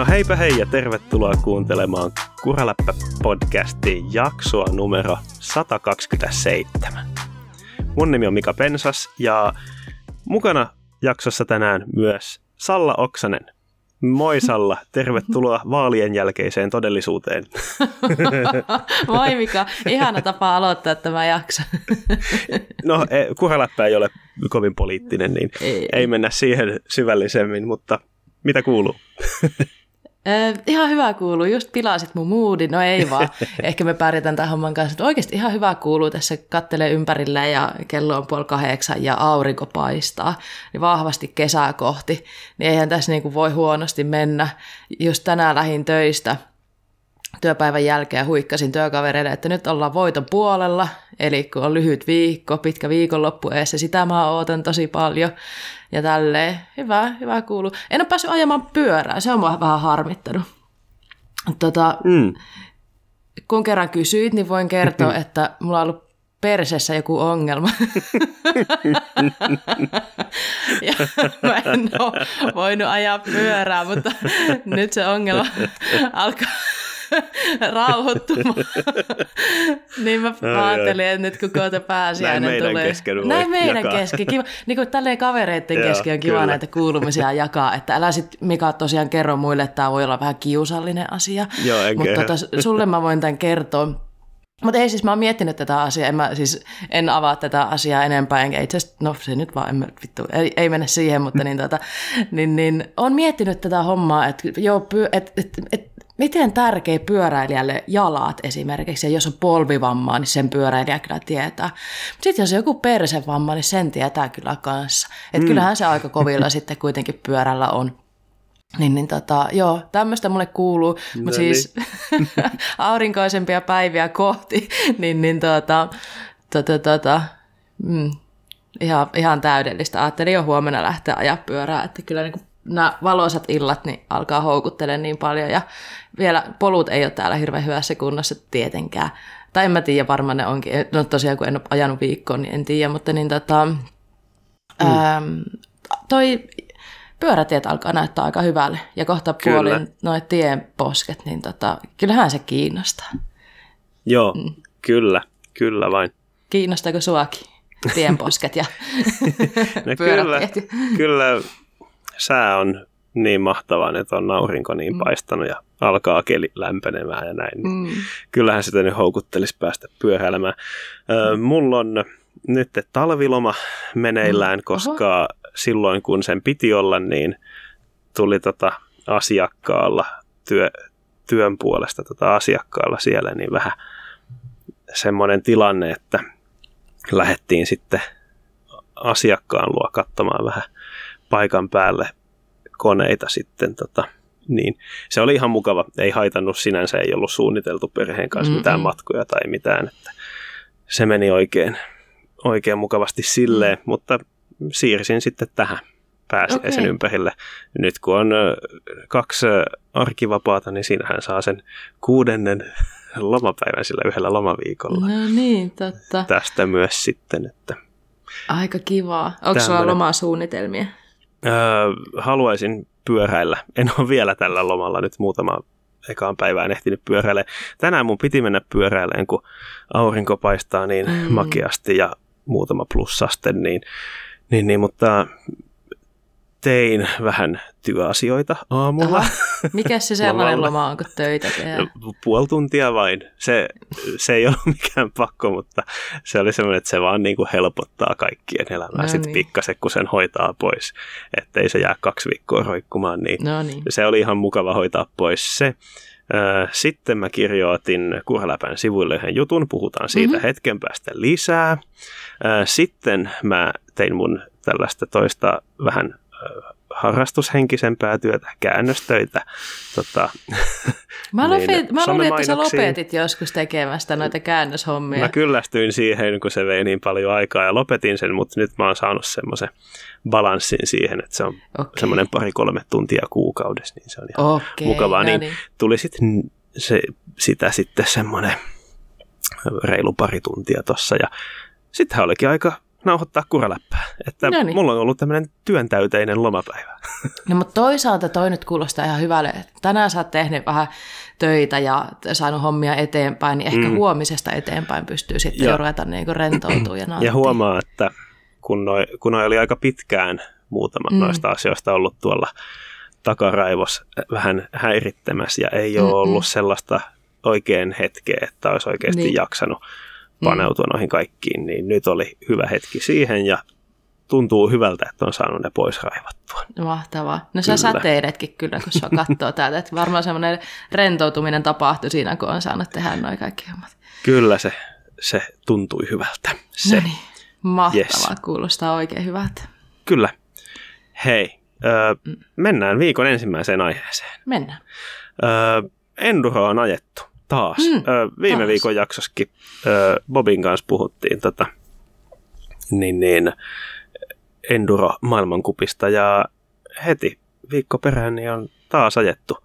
No heipä hei ja tervetuloa kuuntelemaan Kuraläppä-podcastin jaksoa numero 127. Mun nimi on Mika Pensas ja mukana jaksossa tänään myös Salla Oksanen. Moi Salla, tervetuloa vaalien jälkeiseen todellisuuteen. Moi Mika, ihana tapa aloittaa tämä jakso. no, e, kuraläppä ei ole kovin poliittinen, niin ei, ei mennä siihen syvällisemmin, mutta mitä kuuluu? Äh, ihan hyvä kuuluu, just pilasit mun moodi, no ei vaan, ehkä me pärjätään tämän homman kanssa, että oikeasti ihan hyvä kuuluu, tässä kattelee ympärillä ja kello on puoli kahdeksan ja aurinko paistaa, niin vahvasti kesää kohti, niin eihän tässä niin kuin voi huonosti mennä. Just tänään lähin töistä työpäivän jälkeen huikkasin työkavereille, että nyt ollaan voiton puolella, eli kun on lyhyt viikko, pitkä viikonloppu eessä, sitä mä ootan tosi paljon, ja tälleen. Hyvä, hyvä kuuluu. En ole päässyt ajamaan pyörää, se on mua vähän harmittanut. Tota, mm. Kun kerran kysyit, niin voin kertoa, että mulla on ollut persessä joku ongelma. ja mä en ole voinut ajaa pyörää, mutta nyt se ongelma alkaa rauhoittumaan. niin mä no, ajattelin, että nyt kun kohta pääsiäinen Näin tulee. Kesken Näin meidän jakaa. kesken. Kiva. Niin kuin tälleen kavereiden kesken on kiva kyllä. näitä kuulumisia jakaa. Että älä sit Mika tosiaan kerro muille, että tämä voi olla vähän kiusallinen asia. Joo, Mutta tota, sulle mä voin tämän kertoa. Mutta ei siis, mä oon miettinyt tätä asiaa, en, mä, siis, en avaa tätä asiaa enempää, enkä itse asiassa, no se nyt vaan, en mä, vittu, ei, ei mennä siihen, mutta niin, tota, niin, niin on miettinyt tätä hommaa, että joo, et, et, et, miten tärkeä pyöräilijälle jalat esimerkiksi, ja jos on polvivammaa, niin sen pyöräilijä kyllä tietää. Sitten jos on joku persevamma, niin sen tietää kyllä kanssa. Että mm. kyllähän se aika kovilla sitten kuitenkin pyörällä on. Niin, niin tota, joo, tämmöistä mulle kuuluu, no mutta siis niin. aurinkoisempia päiviä kohti, niin, niin tota, tota, tota, mm, ihan, ihan täydellistä. Ajattelin jo huomenna lähteä ajaa pyörää, että kyllä niin nämä valoisat illat niin alkaa houkuttelemaan niin paljon ja vielä polut ei ole täällä hirveän hyvässä kunnossa tietenkään. Tai en mä tiedä, varmaan ne onkin. No tosiaan, kun en ole ajanut viikkoon, niin en tiedä, mutta niin tota, mm. ähm, toi pyörätiet alkaa näyttää aika hyvälle. Ja kohta puolin noin tienposket, niin tota, kyllähän se kiinnostaa. Joo, mm. kyllä, kyllä vain. Kiinnostaako suakin tienposket ja no kyllä, kyllä sää on niin mahtavaa, että on aurinko niin mm. paistanut ja alkaa keli lämpenemään ja näin. Niin mm. Kyllähän sitä nyt houkuttelisi päästä pyöräilemään. Mm. Mulla on nyt talviloma meneillään, mm. koska Oho. silloin kun sen piti olla, niin tuli tota asiakkaalla työ, työn puolesta tota asiakkaalla siellä, niin vähän semmoinen tilanne, että lähdettiin sitten asiakkaan luo katsomaan vähän paikan päälle koneita sitten tota, niin se oli ihan mukava. Ei haitannut sinänsä, ei ollut suunniteltu perheen kanssa Mm-mm. mitään matkoja tai mitään. Että se meni oikein, oikein mukavasti silleen, mm. mutta siirsin sitten tähän pääsiäisen okay. ympärille. Nyt kun on kaksi arkivapaata, niin siinähän saa sen kuudennen lomapäivän sillä yhdellä lomaviikolla. No niin, totta. Tästä myös sitten, että... Aika kivaa. Onko sulla lomasuunnitelmia? Öö, haluaisin pyöräillä. En ole vielä tällä lomalla nyt muutama ekaan päivään ehtinyt pyöräillä. Tänään mun piti mennä pyöräilemään, kun aurinko paistaa niin mm. makeasti ja muutama plussaste, niin, niin, niin mutta tein vähän työasioita aamulla. Aha. Mikä se sellainen loma on, kun töitä tehdään? No, puoli tuntia vain. Se, se ei ollut mikään pakko, mutta se oli semmoinen, että se vaan niin kuin helpottaa kaikkien elämää. No Sitten niin. pikkasen, kun sen hoitaa pois, ettei se jää kaksi viikkoa roikkumaan, niin, no niin. se oli ihan mukava hoitaa pois se. Sitten mä kirjoitin Kurläpän sivuille yhden jutun, puhutaan siitä mm-hmm. hetken päästä lisää. Sitten mä tein mun tällaista toista vähän harrastushenkisempää työtä, käännöstöitä. Tota, mä, niin, mä luulin, että sä lopetit joskus tekemästä noita käännöshommia. Mä kyllästyin siihen, kun se vei niin paljon aikaa ja lopetin sen, mutta nyt mä oon saanut semmoisen balanssin siihen, että se on okay. semmoinen pari-kolme tuntia kuukaudessa, niin se on ihan okay, mukavaa. No niin, niin. Tuli sitten se, sitä sitten semmoinen reilu pari tuntia tossa ja sittenhän olikin aika nauhoittaa kuraläppää. että no niin. mulla on ollut tämmöinen työntäyteinen lomapäivä. No mutta toisaalta toi nyt kuulostaa ihan hyvälle. Tänään sä oot tehnyt vähän töitä ja saanut hommia eteenpäin, niin ehkä mm. huomisesta eteenpäin pystyy sitten ja. jo ruveta niin rentoutumaan ja Ja huomaa, että kun noi, kun noi oli aika pitkään muutama mm. noista asioista ollut tuolla takaraivos vähän häirittämässä ja ei ole Mm-mm. ollut sellaista oikein hetkeä, että olisi oikeasti niin. jaksanut paneutua mm. noihin kaikkiin, niin nyt oli hyvä hetki siihen ja tuntuu hyvältä, että on saanut ne pois raivattua. Mahtavaa. No sä säteiletkin kyllä, kun sä katsoo täältä. Että varmaan semmoinen rentoutuminen tapahtui siinä, kun on saanut tehdä noin kaikki hommat. Kyllä se, se tuntui hyvältä. Se. No niin. Mahtavaa, yes. kuulostaa oikein hyvältä. Kyllä. Hei, ö, mm. mennään viikon ensimmäiseen aiheeseen. Mennään. Ö, Enduro on ajettu taas. Mm, ö, viime taas. viikon jaksoskin ö, Bobin kanssa puhuttiin tota, niin, niin, Enduro maailmankupista ja heti viikko perään niin on taas ajettu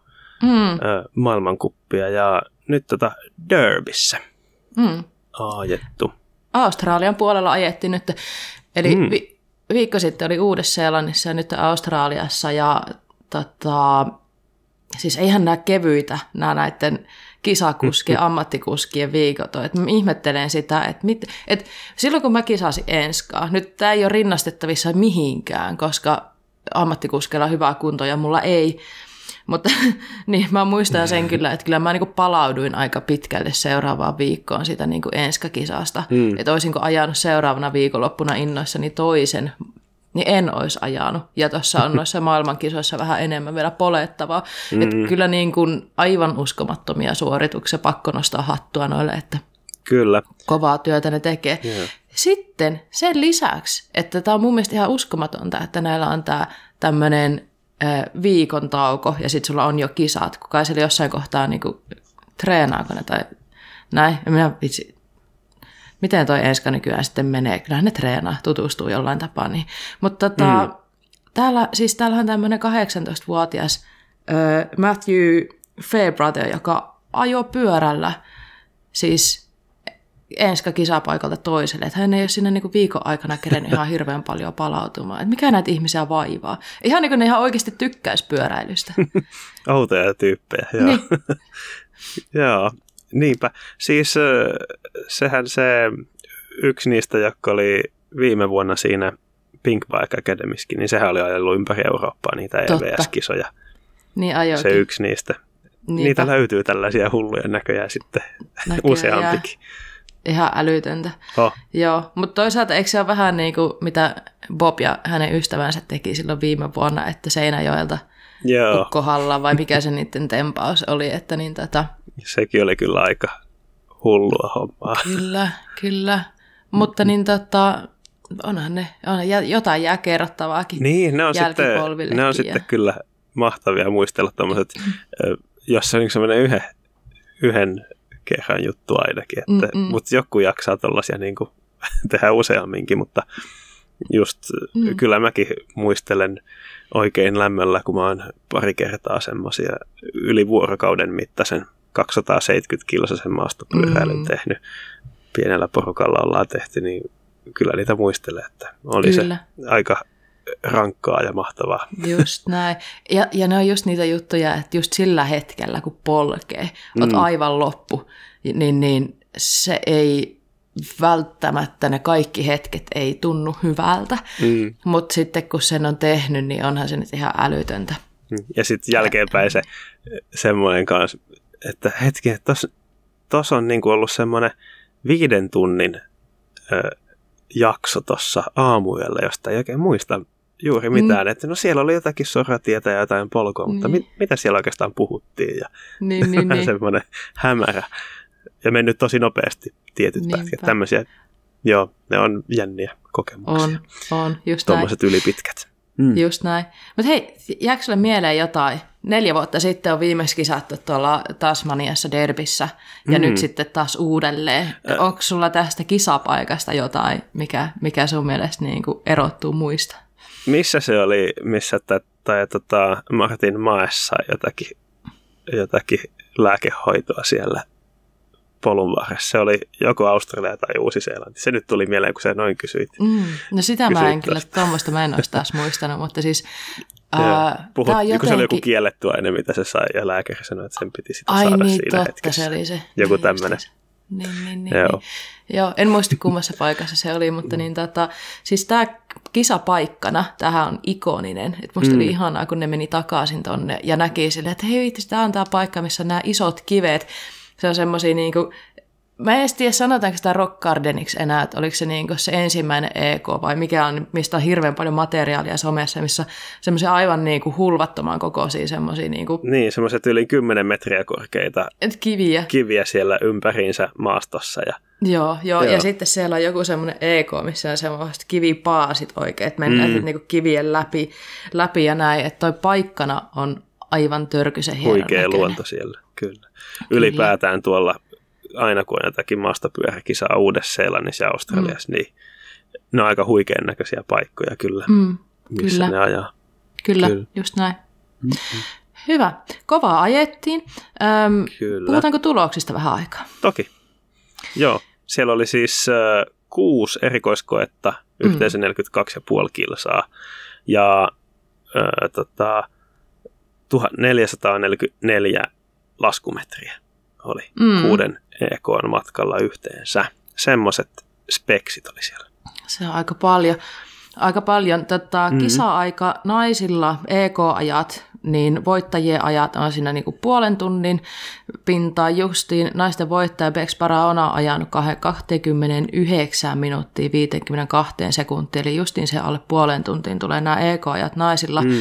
mm. ö, maailmankuppia ja nyt tota Derbissä mm. ajettu. Australian puolella ajettiin nyt, eli mm. vi- viikko sitten oli Uudessa-Seelannissa ja nyt Australiassa ja tota, siis eihän nämä kevyitä, nämä näiden kisakuskien, ammattikuskien viikot on. Että mä ihmettelen sitä, että, mit, että silloin kun mä kisasin enskaa, nyt tämä ei ole rinnastettavissa mihinkään, koska ammattikuskeilla on hyvä kunto ja mulla ei, mutta niin, mä muistan sen kyllä, että kyllä mä niin palauduin aika pitkälle seuraavaan viikkoon sitä niin enskakisasta. Mm. Että olisinko ajanut seuraavana viikonloppuna innoissani toisen niin en olisi ajanut. Ja tuossa on noissa maailmankisoissa vähän enemmän vielä polettavaa. Mm. Että kyllä niin kuin aivan uskomattomia suorituksia, pakko nostaa hattua noille, että kyllä. kovaa työtä ne tekee. Yeah. Sitten sen lisäksi, että tämä on mun mielestä ihan uskomatonta, että näillä on tämä tämmöinen viikon tauko ja sitten sulla on jo kisat, kun kai siellä jossain kohtaa niin kuin, treenaako ne tai näin. Ja minä vitsi, miten toi Enska nykyään sitten menee. Kyllähän ne treenaa, tutustuu jollain tapaa. Niin. Mutta tota, mm. täällä, siis täällä on tämmöinen 18-vuotias äh, Matthew Fairbrother, joka ajoi pyörällä siis enska kisapaikalta toiselle. Että hän ei ole siinä niinku viikon aikana kerennyt ihan hirveän paljon palautumaan. Että mikä näitä ihmisiä vaivaa? Ihan niin kuin ne ihan oikeasti tykkäisi pyöräilystä. Outoja tyyppejä, joo. Niin. joo, Niinpä. Siis sehän se yksi niistä, joka oli viime vuonna siinä Pink Bike Academiskin, niin sehän oli ajellut ympäri Eurooppaa niitä EVS-kisoja. Niin ajoikin. Se yksi niistä. Niinpä. Niitä löytyy tällaisia hulluja näköjään sitten näköjään. useampikin. Ihan älytöntä. Oh. Joo, mutta toisaalta eikö se ole vähän niin kuin mitä Bob ja hänen ystävänsä teki silloin viime vuonna, että Seinäjoelta Joo. kohdalla vai mikä se niiden tempaus oli, että niin tota, Sekin oli kyllä aika hullua hommaa. Kyllä, kyllä. Mutta niin tota, onhan ne, on, jotain jää kerrottavaakin Niin, ne on, sitten, ne on sitten kyllä mahtavia muistella tuommoiset, jos se on sellainen yhden, yhden kerran juttu ainakin, että, mutta joku jaksaa tuollaisia niin tehdä useamminkin, mutta just mm. kyllä mäkin muistelen oikein lämmöllä, kun mä oon pari kertaa semmoisia yli vuorokauden mittaisen 270 kilosen maastopyöräilyn mm. tehnyt, pienellä porukalla ollaan tehty, niin kyllä niitä muistelee, että oli kyllä. se aika rankkaa ja mahtavaa. Just näin. Ja, ja ne on just niitä juttuja, että just sillä hetkellä, kun polkee, oot mm. aivan loppu, niin, niin se ei välttämättä ne kaikki hetket ei tunnu hyvältä, mm. mutta sitten kun sen on tehnyt, niin onhan se nyt ihan älytöntä. Ja sitten jälkeenpäin se semmoinen kanssa että hetki, että tuossa on niinku ollut semmoinen viiden tunnin ö, jakso tuossa aamuyöllä, josta ei oikein muista juuri mitään. Mm. Että no siellä oli jotakin soratietä ja jotain polkua, mutta niin. mit, mitä siellä oikeastaan puhuttiin? Ja niin, niin, niin. semmoinen hämärä. Ja mennyt tosi nopeasti tietyt Niinpä. pätkät. Tämmöisiä, joo, ne on jänniä kokemuksia. On, on, just Tuommoiset ylipitkät. Mm. Just näin. Mutta hei, jääkö sulle mieleen jotain? Neljä vuotta sitten on viimeksi kisattu tuolla Tasmaniassa Derbissä ja mm. nyt sitten taas uudelleen. Äh. Onko sulla tästä kisapaikasta jotain, mikä, mikä sun mielestä niin kuin erottuu muista? Missä se oli, missä tai tota, Martin Maessa jotakin, jotakin lääkehoitoa siellä polun varressa. Se oli joko Australia tai Uusi-Seelanti. Se nyt tuli mieleen, kun sä noin kysyit. Mm, no sitä kysyit mä en kyllä, tuommoista mä en olisi taas muistanut, mutta siis... Ää, Puhut, jotenkin... kun se oli joku kielletty aine, mitä se sai, ja lääkäri sanoi, että sen piti sitä Ai saada niin, siinä totta, hetkessä. se oli se. Joku tämmöinen. Niin, niin, niin, Joo. niin. Joo, en muista kummassa paikassa se oli, mutta niin tota, siis tämä kisapaikkana, tähän on ikoninen. Et musta mm. oli ihanaa, kun ne meni takaisin tonne ja näki sille, että hei vitsi, tämä on tämä paikka, missä on nämä isot kivet. Se on semmoisia niinku, Mä en edes tiedä, sanotaanko sitä Rock Gardeniksi enää, että oliko se niin se ensimmäinen EK vai mikä on, mistä on hirveän paljon materiaalia somessa, missä semmoisia aivan niin kuin hulvattoman kokoisia semmoisia. Niin, kuin... niin semmoiset yli 10 metriä korkeita Et kiviä. kiviä siellä ympäriinsä maastossa. Ja... Joo, joo, joo, ja sitten siellä on joku semmoinen EK, missä on semmoiset kivipaasit oikein, että mennään mm. niin kuin kivien läpi, läpi ja näin, että toi paikkana on aivan törkyisen hieno Huikea näköinen. luonto siellä, kyllä. Ylipäätään tuolla aina kun on jotakin maastopyöräkisaa Uudessa-Seelannissa ja Australiassa, mm. niin ne on aika huikean näköisiä paikkoja kyllä, mm, missä kyllä. ne ajaa. Kyllä, kyllä. just näin. Mm-hmm. Hyvä. Kovaa ajettiin. Öm, kyllä. Puhutaanko tuloksista vähän aikaa? Toki. Joo. Siellä oli siis äh, kuusi erikoiskoetta, yhteensä mm. 42,5 kilsaa. Ja äh, tota, 1444 laskumetriä oli mm. kuuden EK matkalla yhteensä. Semmoiset speksit oli siellä. Se on aika paljon. Aika paljon. Tota, mm-hmm. Kisa-aika naisilla EK-ajat niin voittajien ajat on siinä niin kuin puolen tunnin pintaa justiin. Naisten voittaja Bex Paraona on ajanut 29 minuuttia 52 sekuntia, eli justiin se alle puolen tuntiin tulee nämä EK-ajat naisilla. Mm.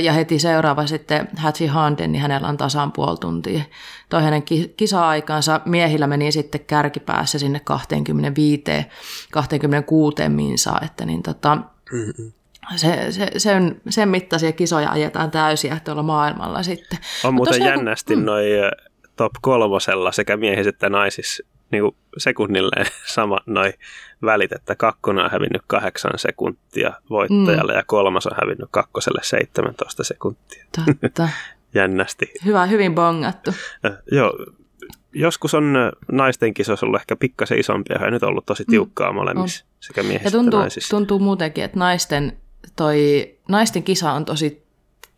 Ja heti seuraava sitten Hattie Handen, niin hänellä on tasan puoli tuntia. Toi hänen kisa-aikansa miehillä meni sitten kärkipäässä sinne 25, 26 minsaa, että niin tota, Mm-mm se, se, sen, sen mittaisia kisoja ajetaan täysiä tuolla maailmalla sitten. On muuten Mutta jännästi kun, noin top kolmosella sekä miehissä että naisissa niin kuin sekunnilleen sama noin välit, että kakkonen on hävinnyt kahdeksan sekuntia voittajalle mm. ja kolmas on hävinnyt kakkoselle 17 sekuntia. Totta. Jännästi. Hyvä, hyvin bongattu. Ja, joo, joskus on naisten kisoissa ollut ehkä pikkasen isompia ja nyt on ollut tosi mm. tiukkaa molemmissa, on. sekä miehissä ja tuntuu, että naisissa. tuntuu muutenkin, että naisten toi naisten kisa on tosi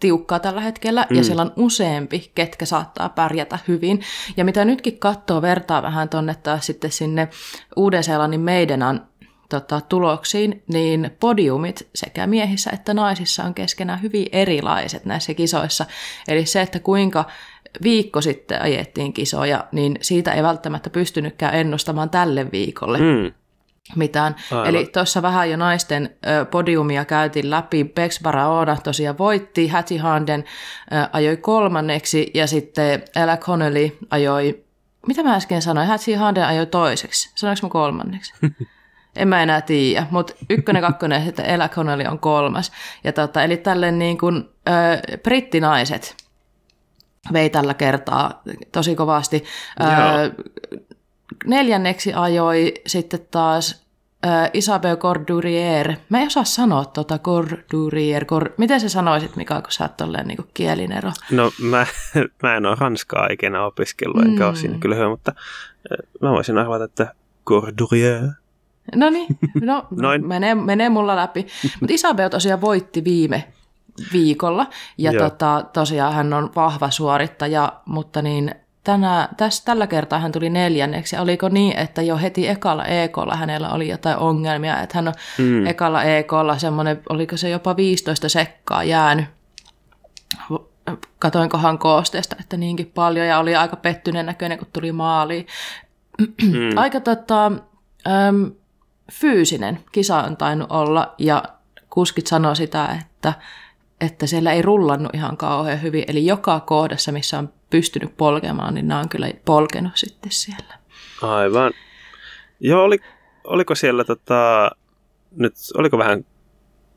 tiukkaa tällä hetkellä, mm. ja siellä on useampi, ketkä saattaa pärjätä hyvin. Ja mitä nytkin katsoo, vertaa vähän tonne taas sitten sinne Uuden-Seelannin meidän tota, tuloksiin, niin podiumit sekä miehissä että naisissa on keskenään hyvin erilaiset näissä kisoissa. Eli se, että kuinka viikko sitten ajettiin kisoja, niin siitä ei välttämättä pystynytkään ennustamaan tälle viikolle. Mm mitään. Aivan. Eli tuossa vähän jo naisten ö, podiumia käytiin läpi. Bex Baraona tosiaan voitti, Hattie Handen ö, ajoi kolmanneksi ja sitten Ella Connelly ajoi, mitä mä äsken sanoin, Hattie Handen ajoi toiseksi. Sanoinko mä kolmanneksi? en mä enää tiedä, mutta ykkönen, kakkonen ja sitten Ella Connelly on kolmas. Ja tota, eli tälleen niin kuin, ö, brittinaiset vei tällä kertaa tosi kovasti. Neljänneksi ajoi sitten taas äh, Isabel Cordurier. Mä en osaa sanoa tuota Cordurier. Cor... Miten sä sanoisit, Mika, kun sä oot tolleen niin kielinero? No mä, mä en ole ranskaa ikinä opiskellut, mm. enkä ole siinä kyllä hyvä, mutta mä voisin arvata, että Cordurier. No niin, no Noin. Menee, menee mulla läpi. Mutta Isabel tosiaan voitti viime viikolla, ja tota, tosiaan hän on vahva suorittaja, mutta niin tänä, tässä, tällä kertaa hän tuli neljänneksi. Oliko niin, että jo heti ekalla EKlla hänellä oli jotain ongelmia, että hän on mm. ekalla EKlla semmoinen, oliko se jopa 15 sekkaa jäänyt. Katoinkohan koosteesta, että niinkin paljon, ja oli aika pettyneen näköinen, kun tuli maaliin. Mm. aika tota, äm, fyysinen kisa on tainnut olla, ja kuskit sanoi sitä, että että siellä ei rullannut ihan kauhean hyvin. Eli joka kohdassa, missä on pystynyt polkemaan, niin nämä on kyllä polkenut sitten siellä. Aivan. Joo, oli, oliko siellä tota, nyt, oliko vähän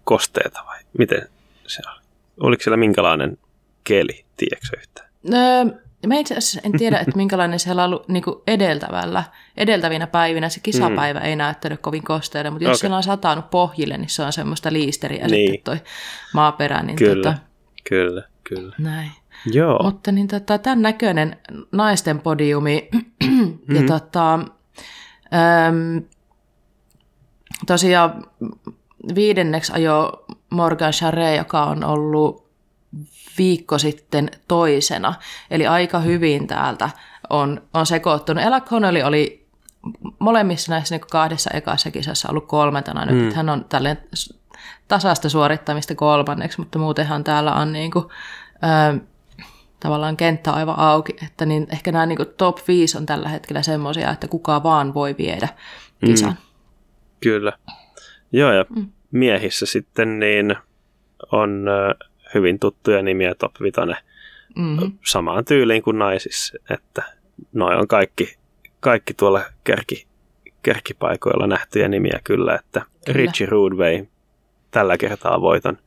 kosteita vai miten se oli? Oliko siellä minkälainen keli, tiedätkö yhtään? Öö, Mä itse asiassa en tiedä, että minkälainen siellä on ollut niin edeltävällä, edeltävinä päivinä. Se kisapäivä mm. ei näyttänyt kovin kosteelle, mutta jos okay. siellä on satanut pohjille, niin se on semmoista liisteriä niin. sitten toi maaperä. Niin kyllä, tota, kyllä, kyllä. Näin. Joo. Mutta niin tota, tämän näköinen naisten podiumi Mm-hmm. Ja tota, äm, tosiaan viidenneksi ajo Morgan Charret, joka on ollut viikko sitten toisena. Eli aika hyvin täältä on, on sekoittunut. Ella Connolly oli molemmissa näissä niin kahdessa ekassa kisassa ollut kolmantena nyt. Mm. Hän on tälleen tasasta suorittamista kolmanneksi, mutta muutenhan täällä on niin kuin, ö, tavallaan kenttä aivan auki, että niin ehkä nämä niin top 5 on tällä hetkellä semmoisia, että kuka vaan voi viedä kisan. Mm. Kyllä. Joo, ja mm. miehissä sitten niin on hyvin tuttuja nimiä top 5 mm-hmm. samaan tyyliin kuin naisissa, että noin on kaikki, kaikki tuolla kärki, kärkipaikoilla nähtyjä nimiä kyllä, että kyllä. Richie Rudway tällä kertaa voiton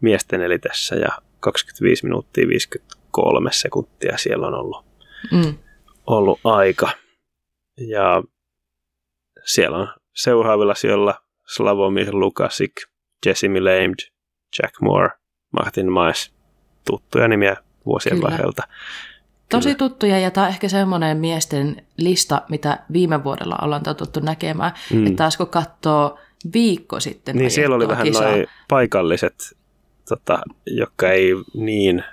miesten elitessä ja 25 minuuttia 53 sekuntia siellä on ollut, mm. ollut aika. Ja siellä on seuraavilla sijoilla Slavomir Lukasik, Jesse Lamed, Jack Moore, Martin Maes, tuttuja nimiä vuosien Kyllä. varrelta. Tosi tuttuja ja tämä on ehkä semmoinen miesten lista, mitä viime vuodella ollaan totuttu näkemään. Mm. Että taas kun katsoo viikko sitten. Niin siellä oli vähän noin paikalliset, tota, jotka ei niin,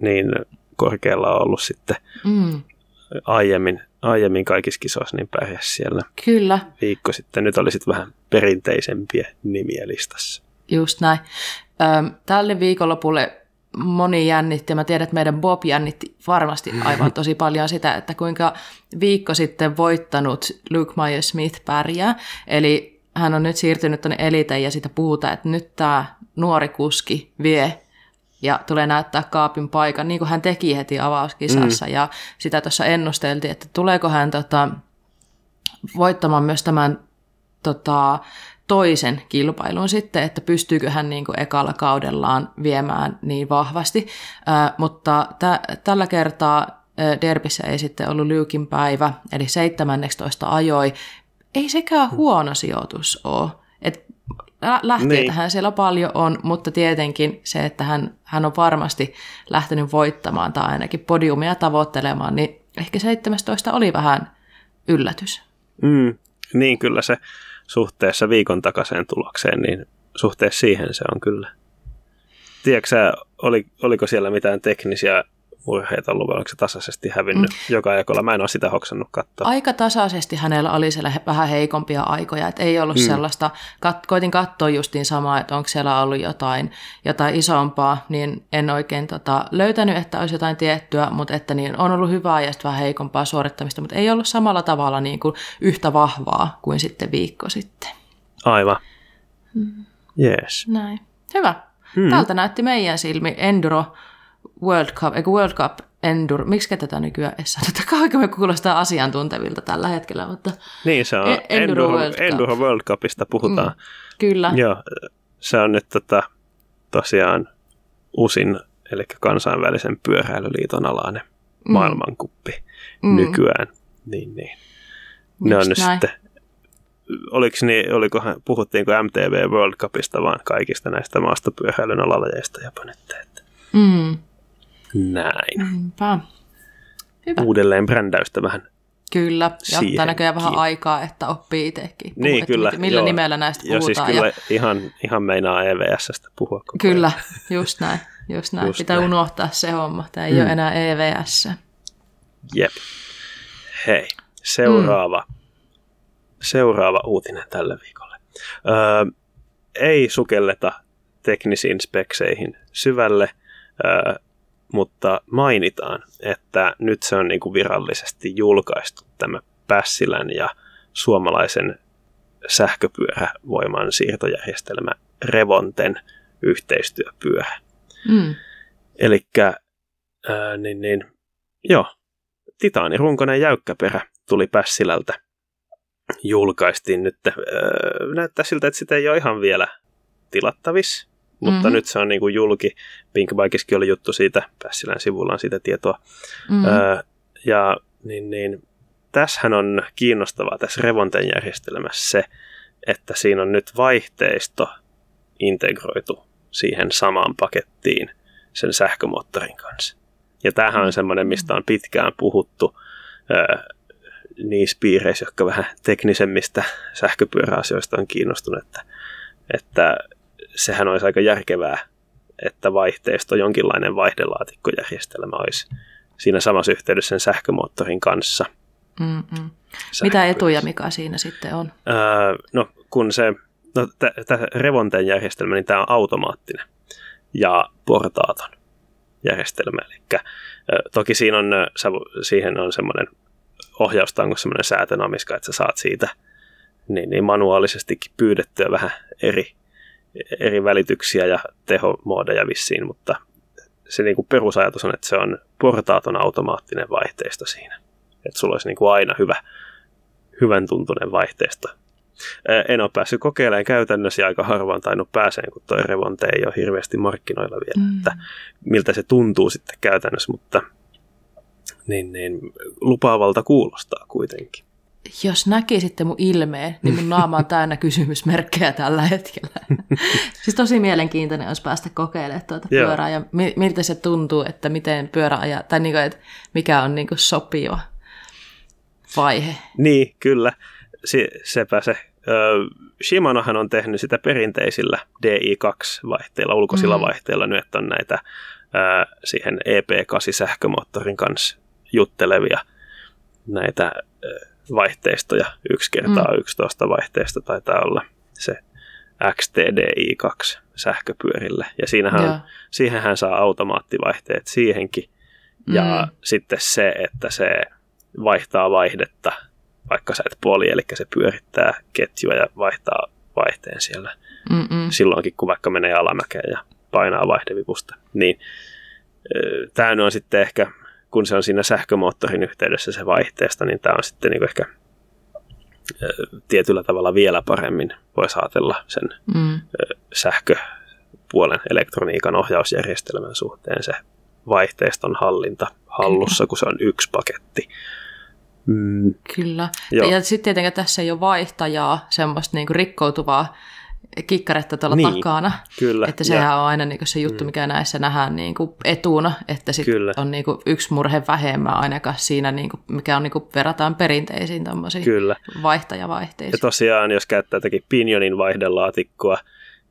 niin korkealla ollut sitten mm. aiemmin, aiemmin kaikissa kisoissa, niin pärjäs siellä Kyllä. viikko sitten. Nyt oli sitten vähän perinteisempiä nimiä listassa. Just näin. Tälle viikonlopulle moni jännitti, ja mä tiedän, että meidän Bob jännitti varmasti aivan tosi paljon sitä, että kuinka viikko sitten voittanut Luke Meyer-Smith pärjää. Eli hän on nyt siirtynyt tuonne eliteen ja sitä puhutaan, että nyt tämä nuori kuski vie ja tulee näyttää kaapin paikan, niin kuin hän teki heti avauskisassa. Mm. Ja sitä tuossa ennusteltiin, että tuleeko hän tota, voittamaan myös tämän tota, toisen kilpailun sitten, että pystyykö hän niin kuin ekalla kaudellaan viemään niin vahvasti. Äh, mutta t- tällä kertaa äh, Derbissä ei sitten ollut Lyukin päivä, eli 17 ajoi. Ei sekään huono sijoitus ole. Et lähtiötähän niin. siellä paljon on, mutta tietenkin se, että hän, hän on varmasti lähtenyt voittamaan tai ainakin podiumia tavoittelemaan, niin ehkä 17 oli vähän yllätys. Mm, niin, kyllä se suhteessa viikon takaiseen tulokseen, niin suhteessa siihen se on kyllä. Tiedätkö oli, oliko siellä mitään teknisiä murheita ollut, onko se tasaisesti hävinnyt mm. joka ajakolla? Mä en ole sitä hoksannut katsoa. Aika tasaisesti hänellä oli siellä vähän heikompia aikoja, että ei ollut mm. sellaista, kat, koitin katsoa justiin samaa, että onko siellä ollut jotain, jotain isompaa, niin en oikein tota, löytänyt, että olisi jotain tiettyä, mutta että niin on ollut hyvää ja vähän heikompaa suorittamista, mutta ei ollut samalla tavalla niin kuin yhtä vahvaa kuin sitten viikko sitten. Aivan. Mm. Yes. Näin. Hyvä. Hmm. Täältä näytti meidän silmi Enduro World Cup, eikö World Cup Enduro, miksi tätä nykyään ei sanota? Kauanko me kuulostaa asiantuntevilta tällä hetkellä, mutta... Niin, se on e- Enduro, World, Cup. Enduro World Cupista puhutaan. Mm, kyllä. Joo, se on nyt tota, tosiaan USIN, eli kansainvälisen pyöräilyliiton alainen mm. maailmankuppi mm. nykyään. Niin, niin. Ne on nyt sitten oliko niin, olikohan, puhuttiinko MTV World Cupista vaan kaikista näistä maastopyöräilyn alalajeista jopa nyt. Että. Mm. Näin. Niinpä. Hyvä. Uudelleen brändäystä vähän Kyllä, ja ottaa näköjään vähän aikaa, että oppii itsekin. Puhua, niin, kyllä. Millä joo. nimellä näistä siis puhutaan. Siis kyllä ja... ihan, ihan meinaa EVSstä puhua. Koko kyllä, ajan. just näin. Just näin. Just Pitää näin. unohtaa se homma. Tämä ei mm. ole enää EVS. Jep. Hei, seuraava, mm. seuraava uutinen tälle viikolle. Öö, ei sukelleta teknisiin spekseihin syvälle. Öö, mutta mainitaan, että nyt se on niin kuin virallisesti julkaistu tämä Pässilän ja suomalaisen sähköpyörävoiman siirtojärjestelmä Revonten yhteistyöpyörä. Mm. Eli niin, niin, joo, titaanirunkoinen jäykkäperä tuli Pässilältä. Julkaistiin nyt. Ää, näyttää siltä, että sitä ei ole ihan vielä tilattavissa mutta mm-hmm. nyt se on niin kuin julki. Pink Bikeskin oli juttu siitä, Pässilän sivulla on siitä tietoa. Mm-hmm. Öö, ja niin, niin, tässähän on kiinnostavaa tässä Revonten järjestelmässä se, että siinä on nyt vaihteisto integroitu siihen samaan pakettiin sen sähkömoottorin kanssa. Ja tämähän on semmoinen, mistä on pitkään puhuttu. Öö, niissä piireissä, jotka vähän teknisemmistä sähköpyöräasioista on kiinnostunut, että, että sehän olisi aika järkevää, että vaihteisto, jonkinlainen vaihdelaatikkojärjestelmä olisi siinä samassa yhteydessä sen sähkömoottorin kanssa. Mm-mm. Mitä etuja mikä siinä sitten on? Öö, no kun se, no tämä Revonten järjestelmä, niin tämä on automaattinen ja portaaton järjestelmä. Eli toki siinä on, siihen on semmoinen ohjaustanko semmoinen säätönamiska, että sä saat siitä niin, niin manuaalisestikin pyydettyä vähän eri, eri välityksiä ja tehomoodeja vissiin, mutta se niin kuin perusajatus on, että se on portaaton automaattinen vaihteisto siinä. Että sulla olisi niin kuin aina hyvä, hyvän tuntunen vaihteisto. En ole päässyt kokeilemaan käytännössä ja aika harvaan tainnut pääseen, kun toi Revonte ei ole hirveästi markkinoilla vielä, mm. että miltä se tuntuu sitten käytännössä, mutta niin, niin lupaavalta kuulostaa kuitenkin. Jos näkisitte mun ilmeen, niin mun naama on täynnä kysymysmerkkejä tällä hetkellä. siis tosi mielenkiintoinen olisi päästä kokeilemaan tuota pyörää ja mi- miltä se tuntuu, että miten pyörä ajaa, tai niinku, että mikä on niinku sopiva vaihe. Niin, kyllä. Se, sepä se. Shimanohan on tehnyt sitä perinteisillä DI2-vaihteilla, ulkoisilla mm. vaihteilla nyt on näitä siihen EP8-sähkömoottorin kanssa juttelevia näitä vaihteistoja. Yksi kertaa mm. 11 vaihteista taitaa olla se XTDI2 sähköpyörille. Ja siinähän, on, siihenhän saa automaattivaihteet siihenkin. Ja mm. sitten se, että se vaihtaa vaihdetta, vaikka sä et puoli, eli se pyörittää ketjua ja vaihtaa vaihteen siellä Mm-mm. silloinkin, kun vaikka menee alamäkeen ja painaa vaihdevipusta. Niin tämä on sitten ehkä kun se on siinä sähkömoottorin yhteydessä se vaihteesta, niin tämä on sitten niin ehkä tietyllä tavalla vielä paremmin voisi ajatella sen mm. sähköpuolen elektroniikan ohjausjärjestelmän suhteen se vaihteiston hallinta hallussa, kun se on yksi paketti. Mm. Kyllä. Joo. Ja sitten tietenkin tässä ei ole vaihtajaa, semmoista niin rikkoutuvaa kikkaretta tuolla niin, takana. Kyllä. Että sehän ja. on aina niin se juttu, mm. mikä näissä nähdään niin kuin etuna, että sit on niin kuin yksi murhe vähemmän ainakaan siinä, niin kuin, mikä on niin kuin verrataan perinteisiin Kyllä. vaihtajavaihteisiin. Ja tosiaan, jos käyttää jotakin pinjonin vaihdelaatikkoa,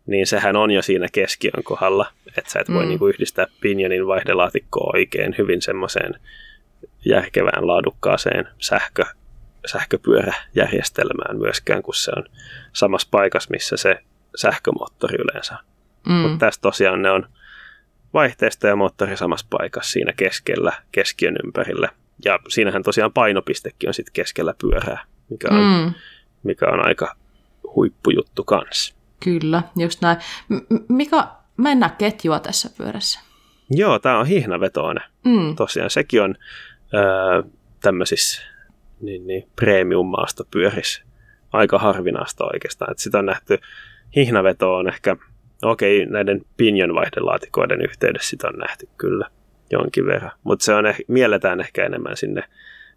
niin sehän on jo siinä keskiön kohdalla, että sä et voi mm. niin kuin yhdistää pinjonin vaihdelaatikkoa oikein hyvin semmoiseen järkevään, laadukkaaseen sähkö, sähköpyöräjärjestelmään myöskään, kun se on samassa paikassa, missä se sähkömoottori yleensä. Mm. Mutta tässä tosiaan ne on vaihteesta ja moottori samassa paikassa siinä keskellä, keskiön ympärillä. Ja siinähän tosiaan painopistekin on sitten keskellä pyörää, mikä on, mm. mikä on aika huippujuttu kanssa. Kyllä, just näin. M- mikä, mä en näe ketjua tässä pyörässä. Joo, tämä on hihnavetoinen. Mm. Tosiaan sekin on öö, tämmöisissä niin, niin, premium-maastopyörissä aika harvinaista oikeastaan. Että sitä on nähty, hihnaveto on ehkä, okei, okay, näiden pinjonvaihdelaatikoiden yhteydessä sitä on nähty kyllä jonkin verran, mutta se on eh, mielletään ehkä enemmän sinne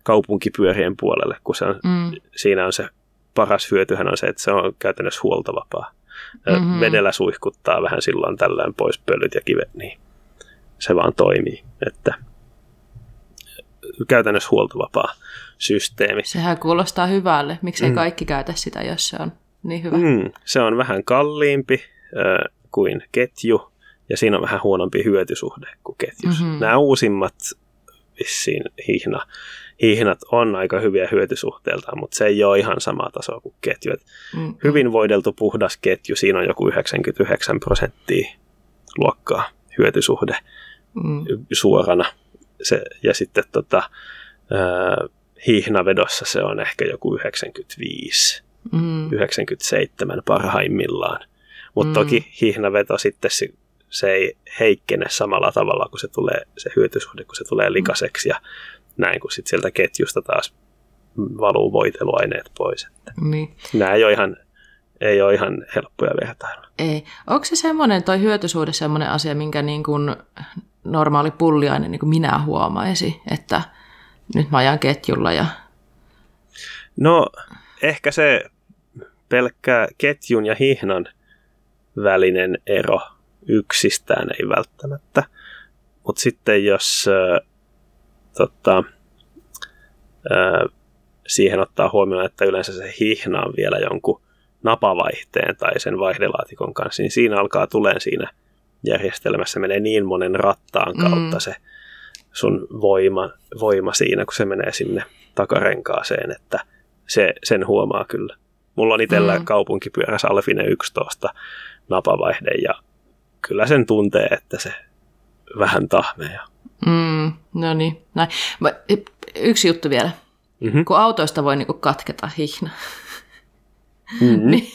kaupunkipyörien puolelle, kun se on, mm. siinä on se paras hyötyhän on se, että se on käytännössä huoltovapaa. Mm-hmm. Vedellä suihkuttaa vähän silloin tällään pois pölyt ja kivet, niin se vaan toimii. Että käytännössä huoltovapaa systeemi. Sehän kuulostaa hyvälle. Miksei mm. kaikki käytä sitä, jos se on niin hyvä? Mm. Se on vähän kalliimpi äh, kuin ketju, ja siinä on vähän huonompi hyötysuhde kuin ketjus. Mm-hmm. Nämä uusimmat vissiin hihna, hihnat on aika hyviä hyötysuhteeltaan, mutta se ei ole ihan sama taso kuin ketju. Mm-hmm. Hyvin voideltu puhdas ketju, siinä on joku 99 prosenttia luokkaa hyötysuhde mm. suorana. Se, ja sitten tota, ää, hihnavedossa se on ehkä joku 95, mm. 97 parhaimmillaan. Mutta mm. toki hihnaveto sitten se, se ei heikkene samalla tavalla, kun se tulee se hyötysuhde, kun se tulee mm. likaseksi ja näin, kun sitten sieltä ketjusta taas valuu voiteluaineet pois. Että niin. Nämä ei ole ihan ei ole ihan helppoja vertailla. Ei. Onko se semmoinen, toi hyötysuhde semmoinen asia, minkä niin kuin normaali pulliainen niin kuin minä huomaisi, että nyt mä ajan ketjulla. Ja... No, ehkä se pelkkä ketjun ja hihnan välinen ero yksistään ei välttämättä. Mutta sitten jos äh, tota, äh, siihen ottaa huomioon, että yleensä se hihna on vielä jonkun napavaihteen tai sen vaihdelaatikon kanssa, niin siinä alkaa tuleen siinä järjestelmässä menee niin monen rattaan kautta mm. se sun voima, voima siinä, kun se menee sinne takarenkaaseen, että se, sen huomaa kyllä. Mulla on itsellä mm. kaupunkipyörässä Alfine 11 napavaihde ja kyllä sen tuntee, että se vähän tahmea. Mm, no niin, näin. Yksi juttu vielä. Mm-hmm. Kun autoista voi niinku katketa hihna. Mm-hmm. niin.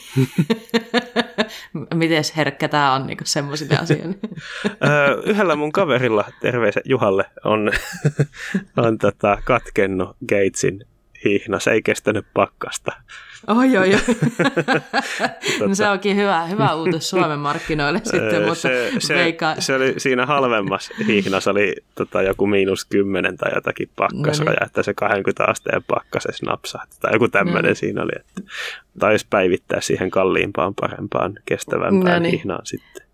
Miten herkkä tämä on niinku semmoisille asioille? Yhdellä mun kaverilla, terveiset Juhalle, on, on tota, katkennut Gatesin hihna. Se ei kestänyt pakkasta. Oi, oi, oi. no se onkin hyvä, hyvä uutus Suomen markkinoille sitten, mutta se, se, veikka... se oli siinä halvemmassa hihnassa oli tota, joku miinus kymmenen tai jotakin pakkasraja, no niin. että se 20 asteen pakkasessa napsahti tai joku tämmöinen no niin. siinä oli, että taisi päivittää siihen kalliimpaan, parempaan, kestävämpään no niin. hihnaan sitten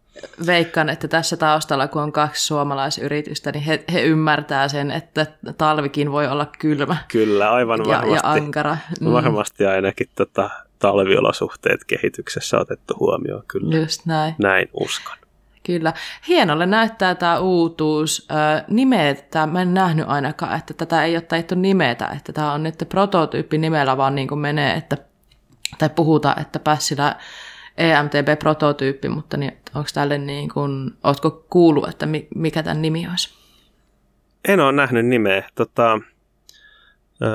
veikkaan, että tässä taustalla, kun on kaksi suomalaisyritystä, niin he, he ymmärtää sen, että talvikin voi olla kylmä. Kyllä, aivan ja, varmasti. Ja ankara. Mm. Varmasti ainakin tota, talviolosuhteet kehityksessä otettu huomioon. Kyllä. Just näin. Näin uskon. Kyllä. Hienolle näyttää tämä uutuus. Nimetä, mä en nähnyt ainakaan, että tätä ei ole taittu nimetä, että tämä on nyt prototyyppi nimellä vaan niin kuin menee, että, tai puhutaan, että Pässilä EMTB-prototyyppi, mutta niin, onko tälle niin kuin, ootko kuullut, että mikä tämän nimi olisi? En ole nähnyt nimeä. Tota, ö,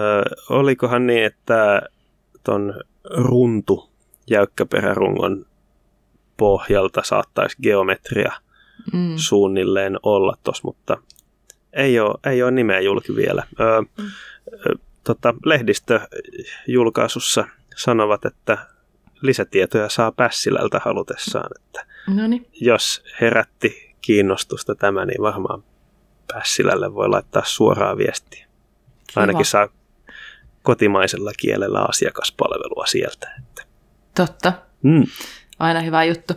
olikohan niin, että ton runtu jäykkäperärungon pohjalta saattaisi geometria mm. suunnilleen olla tuossa, mutta ei ole, ei ole nimeä julki vielä. Ö, mm. tota, lehdistöjulkaisussa sanovat, että lisätietoja saa Pässilältä halutessaan. Että Noniin. Jos herätti kiinnostusta tämä, niin varmaan Pässilälle voi laittaa suoraa viestiä. Kiva. Ainakin saa kotimaisella kielellä asiakaspalvelua sieltä. Että. Totta. Mm. Aina hyvä juttu.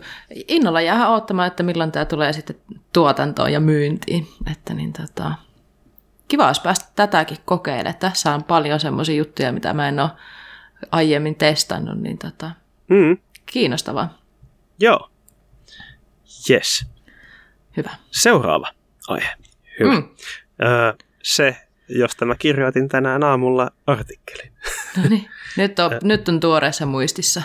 Innolla jää odottamaan, että milloin tämä tulee sitten tuotantoon ja myyntiin. Että niin tota, kiva olisi päästä tätäkin kokeilemaan. Tässä on paljon semmoisia juttuja, mitä mä en ole aiemmin testannut, niin tota, Mm. Kiinnostavaa. Joo. Yes. Hyvä. Seuraava aihe. Hyvä. Mm. Öö, se, josta mä kirjoitin tänään aamulla artikkelin. No niin, nyt on, nyt on tuoreessa muistissa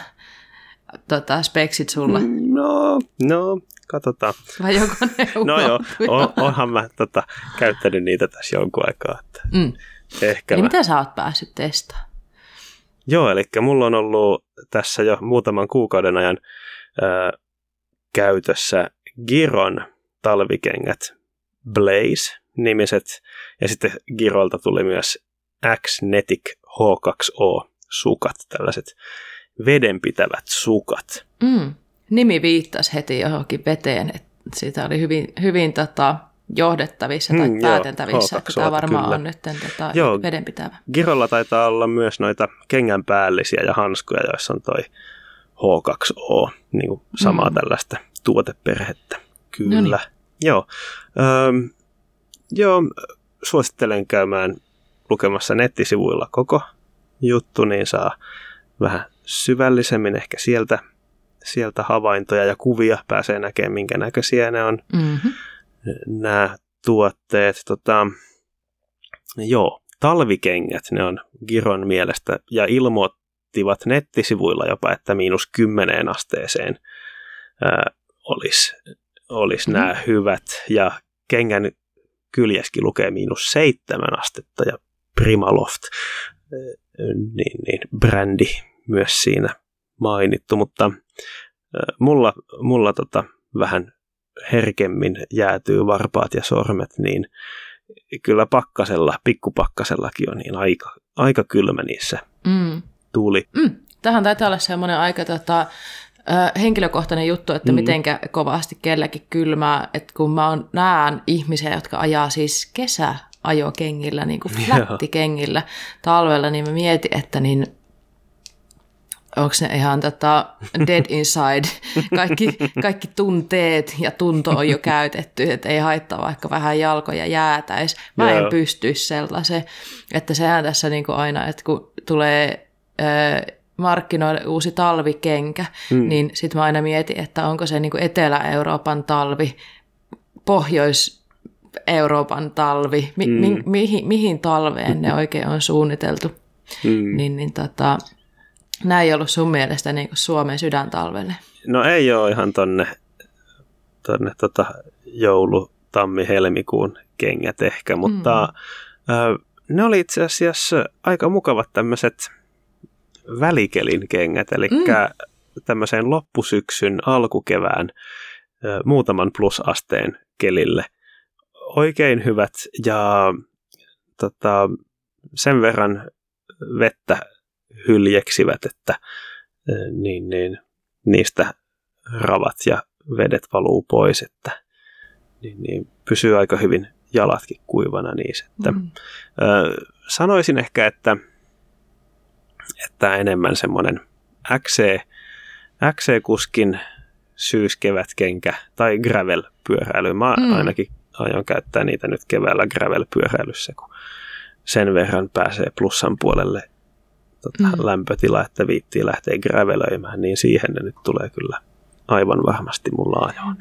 tota, speksit sulla. No, no, katsotaan. Vai joko ne No joo, on, onhan mä tota, käyttänyt niitä tässä jonkun aikaa. Että mm. ehkä Eli mä... mitä sä oot päässyt testaamaan? Joo, eli mulla on ollut tässä jo muutaman kuukauden ajan ää, käytössä Giron talvikengät Blaze-nimiset, ja sitten Girolta tuli myös X-Netic H2O-sukat, tällaiset vedenpitävät sukat. Mm. Nimi viittasi heti johonkin veteen, että siitä oli hyvin, hyvin tota, johdettavissa tai mm, pääteltävissä, joo, että tämä varmaan kyllä. on nyt tota, joo, vedenpitävä. Girolla taitaa olla myös noita kengän päällisiä ja hanskuja, joissa on toi H2O, niin kuin samaa mm. tällaista tuoteperhettä. Kyllä. Noniin. Joo. Öm, joo, suosittelen käymään lukemassa nettisivuilla koko juttu, niin saa vähän syvällisemmin ehkä sieltä, sieltä havaintoja ja kuvia, pääsee näkemään minkä näköisiä ne on. Mm-hmm nämä tuotteet. Tota, joo, talvikengät, ne on Giron mielestä, ja ilmoittivat nettisivuilla jopa, että miinus kymmeneen asteeseen ää, olisi, olisi mm. nämä hyvät, ja kengän kyljeskin lukee miinus seitsemän astetta, ja Primaloft, niin, niin, brändi myös siinä mainittu, mutta mulla, mulla tota, vähän herkemmin jäätyy varpaat ja sormet, niin kyllä pakkasella, pikkupakkasellakin on niin aika, aika kylmä niissä mm. tuuli. Mm. Tähän taitaa olla semmoinen aika tota, henkilökohtainen juttu, että mm. mitenkä kovasti kellekin kylmää, että kun mä oon, näen ihmisiä, jotka ajaa siis kesäajokengillä, niin kuin flättikengillä talvella, niin mä mietin, että niin onko ne ihan tota dead inside, kaikki, kaikki tunteet ja tunto on jo käytetty, että ei haittaa vaikka vähän jalkoja jäätäisi. Mä Joo. en pysty sellaiseen, että sehän tässä niinku aina, että kun tulee markkinoille uusi talvikenkä, hmm. niin sitten mä aina mietin, että onko se niinku Etelä-Euroopan talvi, Pohjois-Euroopan talvi, mi- hmm. mi- mihin, mihin talveen ne oikein on suunniteltu. Hmm. Niin, niin tota, Nämä ei ollut sun mielestä niin kuin Suomen sydäntalvelle? No ei ole ihan tonne, tonne tota joulu, tammi, helmikuun kengät ehkä, mutta mm. äh, ne oli itse asiassa aika mukavat tämmöiset välikelin kengät, eli mm. tämmöiseen loppusyksyn, alkukevään äh, muutaman plusasteen kelille. Oikein hyvät ja tota, sen verran vettä hyljeksivät, että niin, niin, niistä ravat ja vedet valuu pois, että niin, niin, pysyy aika hyvin jalatkin kuivana niissä. Että, mm. ö, sanoisin ehkä, että, että enemmän semmoinen XC, XC-kuskin syyskevätkenkä tai gravel-pyöräily. Mä mm. ainakin aion käyttää niitä nyt keväällä gravel-pyöräilyssä, kun sen verran pääsee plussan puolelle tota, mm. lämpötila, että viittiin lähteä gravelöimään, niin siihen ne nyt tulee kyllä aivan varmasti mulla ajoon.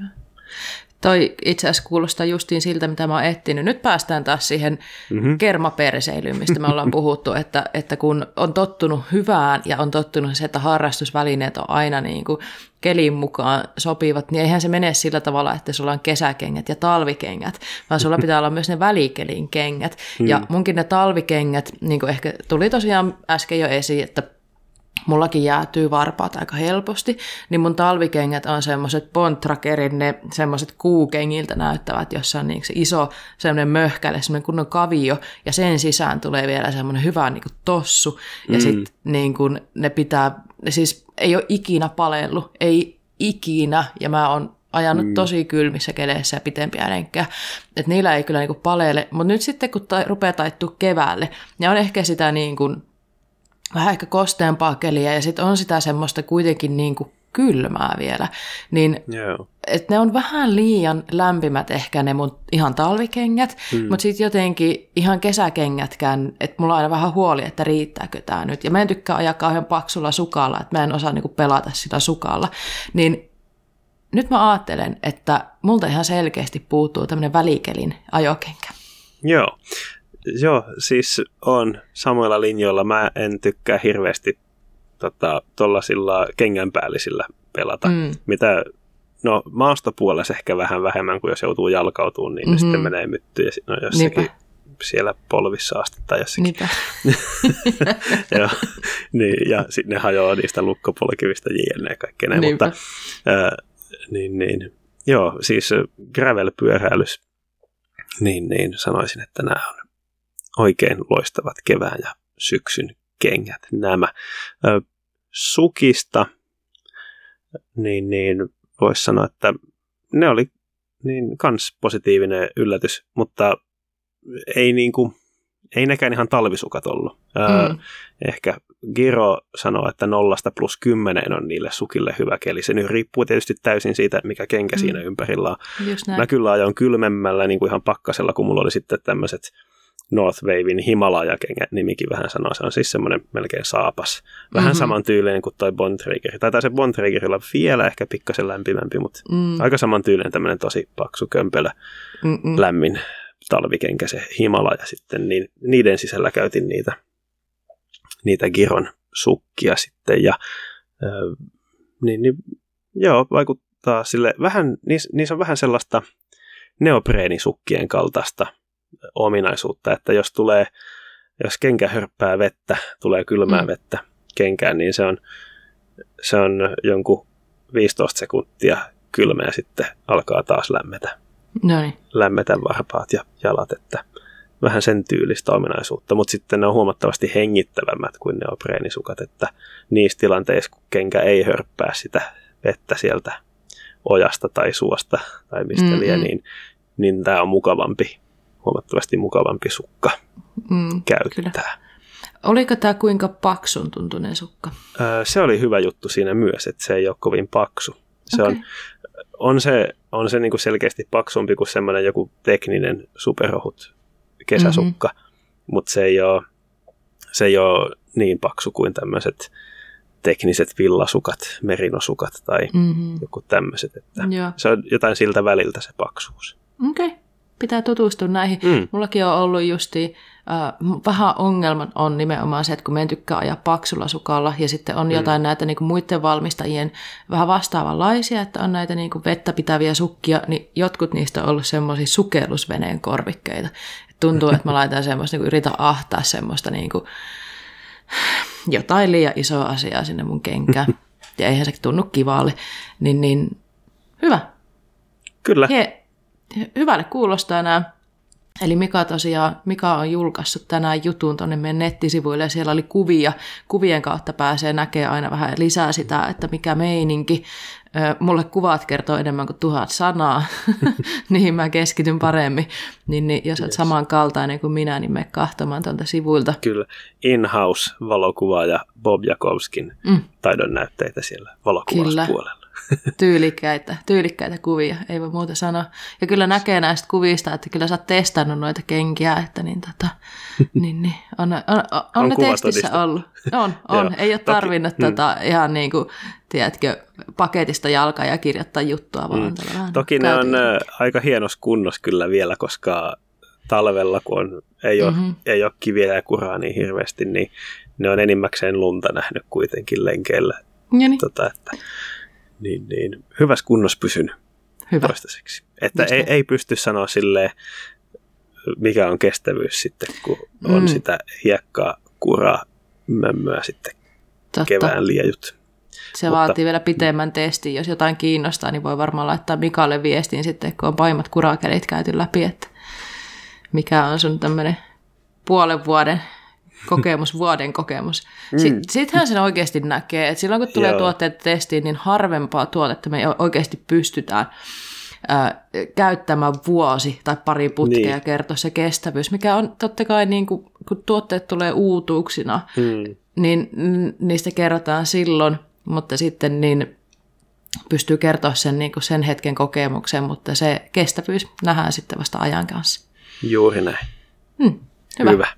Toi itse asiassa kuulostaa justiin siltä, mitä mä oon etsinyt. Nyt päästään taas siihen mm-hmm. kermaperseilyyn, mistä me ollaan puhuttu, että, että kun on tottunut hyvään ja on tottunut se, että harrastusvälineet on aina niin kuin kelin mukaan sopivat, niin eihän se mene sillä tavalla, että sulla on kesäkengät ja talvikengät, vaan sulla pitää olla myös ne välikelin kengät. Mm. Ja munkin ne talvikengät, niin kuin ehkä tuli tosiaan äsken jo esiin, että mullakin jäätyy varpaat aika helposti, niin mun talvikengät on semmoiset Bontrakerin, ne semmoiset kuukengiltä näyttävät, jossa on niin se iso semmoinen möhkäle, semmoinen kunnon kavio, ja sen sisään tulee vielä semmoinen hyvä niin kuin tossu, ja mm. sitten niin kuin ne pitää, siis ei ole ikinä palellut, ei ikinä, ja mä oon ajanut mm. tosi kylmissä keleissä ja pitempiä lenkkejä, että niillä ei kyllä niinku paleele, mutta nyt sitten kun ta- rupeaa taittua keväälle, ne on ehkä sitä niin kuin vähän ehkä kosteampaa keliä ja sitten on sitä semmoista kuitenkin niin kuin kylmää vielä, niin yeah. et ne on vähän liian lämpimät ehkä ne mun ihan talvikengät, mm. mutta sitten jotenkin ihan kesäkengätkään, että mulla on aina vähän huoli, että riittääkö tämä nyt. Ja mä en tykkää ajaa kauhean paksulla sukalla, että mä en osaa niinku pelata sitä sukalla. Niin nyt mä ajattelen, että multa ihan selkeästi puuttuu tämmöinen välikelin ajokenkä. Joo. Joo, siis on samoilla linjoilla. Mä en tykkää hirveästi tuollaisilla tota, kengänpäällisillä pelata. Mm. Mitä, no maastopuolessa ehkä vähän vähemmän, kuin jos joutuu jalkautumaan, niin mm-hmm. sitten menee myttyä ja no jossakin Niinpä. siellä polvissa asti tai jossakin. Joo, niin, ja sitten ne hajoaa niistä lukkopolkivista jne. ja kaikkea näin, mutta äh, niin, niin, joo, siis gravel-pyöräilys, niin, niin sanoisin, että nämä on oikein loistavat kevään ja syksyn kengät nämä. Sukista, niin, niin voisi sanoa, että ne oli niin kans positiivinen yllätys, mutta ei niin kuin, ei nekään ihan talvisukat ollut. Mm. ehkä Giro sanoo, että nollasta plus kymmenen on niille sukille hyvä keli. Se nyt riippuu tietysti täysin siitä, mikä kenkä mm. siinä ympärillä on. Mä kyllä ajoin kylmemmällä niin kuin ihan pakkasella, kun mulla oli sitten tämmöiset Northwavein Himalaya-kengät nimikin vähän sanoo. Se on siis semmoinen melkein saapas. Vähän mm-hmm. saman tyylinen kuin toi Bontrager. Tai se Bontragerilla vielä ehkä pikkasen lämpimämpi, mutta mm. aika saman tyylinen tämmöinen tosi paksu, kömpelö, Mm-mm. lämmin talvikenkä se Himalaya sitten. Niin niiden sisällä käytin niitä, niitä Giron sukkia sitten. Ja, äh, niin, niin, joo, vaikuttaa sille vähän, niissä, niissä on vähän sellaista neopreenisukkien kaltaista ominaisuutta, että jos tulee, jos kenkä hörppää vettä, tulee kylmää mm. vettä kenkään, niin se on, se on jonkun 15 sekuntia kylmä ja sitten alkaa taas lämmetä. Noin. Lämmetä varpaat ja jalat, että vähän sen tyylistä ominaisuutta, mutta sitten ne on huomattavasti hengittävämmät kuin ne on preenisukat, että niissä tilanteissa, kun kenkä ei hörppää sitä vettä sieltä ojasta tai suosta tai mistä mm-hmm. liian, niin, niin tämä on mukavampi huomattavasti mukavampi sukka mm, käyttää. Kyllä. Oliko tämä kuinka paksun tuntunen sukka? Öö, se oli hyvä juttu siinä myös, että se ei ole kovin paksu. Se okay. on, on se, on se niinku selkeästi paksumpi kuin semmoinen joku tekninen superohut kesäsukka, mm-hmm. mutta se ei ole, se ei ole niin paksu kuin tämmöiset tekniset villasukat, merinosukat tai mm-hmm. joku tämmöiset. Että se on jotain siltä väliltä se paksuus. Okei, okay. Pitää tutustua näihin. Mm. Mullakin on ollut justi äh, vähän ongelma on nimenomaan se, että kun meidän tykkää ajaa paksulla sukalla ja sitten on mm. jotain näitä niin kuin muiden valmistajien vähän vastaavanlaisia, että on näitä niin kuin vettä pitäviä sukkia, niin jotkut niistä on ollut semmoisia sukellusveneen korvikkeita. Tuntuu, että mä laitan semmoista, niin kuin yritän ahtaa semmoista niin kuin, jotain liian isoa asiaa sinne mun kenkään. Ja eihän se tunnu kivaalle. Niin, niin hyvä. Kyllä. He, hyvälle kuulostaa nämä. Eli Mika tosiaan, Mika on julkaissut tänään jutun tuonne meidän nettisivuille ja siellä oli kuvia. Kuvien kautta pääsee näkemään aina vähän lisää sitä, että mikä meininki. Mulle kuvat kertoo enemmän kuin tuhat sanaa, niihin mä keskityn paremmin. Niin, niin jos yes. olet samankaltainen kuin minä, niin me kahtomaan tuolta sivuilta. Kyllä, in-house valokuvaaja Bob Jakowskin mm. taidon näytteitä siellä valokuvauspuolella tyylikkäitä, tyylikkäitä kuvia, ei voi muuta sanoa. Ja kyllä näkee näistä kuvista, että kyllä sä oot testannut noita kenkiä, että niin, tota, niin, niin on, on, on, on, on ne testissä ollut. On, on. ei ole tarvinnut Toki, tota, mm. ihan niin kuin, tiedätkö, paketista jalkaa ja kirjoittaa juttua, vaan mm. Toki ne on ä, aika hienos kunnos kyllä vielä, koska talvella, kun on, ei, ole, mm-hmm. ei ole kiviä ja kuraa niin hirveästi, niin ne on enimmäkseen lunta nähnyt kuitenkin lenkeillä. Tota, että, niin, niin hyvässä kunnossa pysynyt Hyvä. toistaiseksi. Että ei, ei pysty sanoa silleen, mikä on kestävyys sitten, kun mm. on sitä hiekkaa, kuraa, mömmöä sitten Totta. kevään liejut. Se Mutta, vaatii vielä pitemmän testin. Jos jotain kiinnostaa, niin voi varmaan laittaa Mikalle viestiin sitten, kun on paimat kurakelit käyty läpi, että mikä on sun tämmöinen puolen vuoden kokemus, vuoden kokemus. Mm. Sittenhän sen oikeasti näkee, että silloin kun tulee Joo. tuotteet testiin, niin harvempaa tuotetta me oikeasti pystytään ää, käyttämään vuosi tai pari putkea niin. kertoa se kestävyys, mikä on totta kai niin kuin, kun tuotteet tulee uutuuksina, mm. niin niistä kerrotaan silloin, mutta sitten niin pystyy kertoa sen, niin kuin sen hetken kokemuksen, mutta se kestävyys nähdään sitten vasta ajan kanssa. Juuri näin. Hmm, hyvä. hyvä.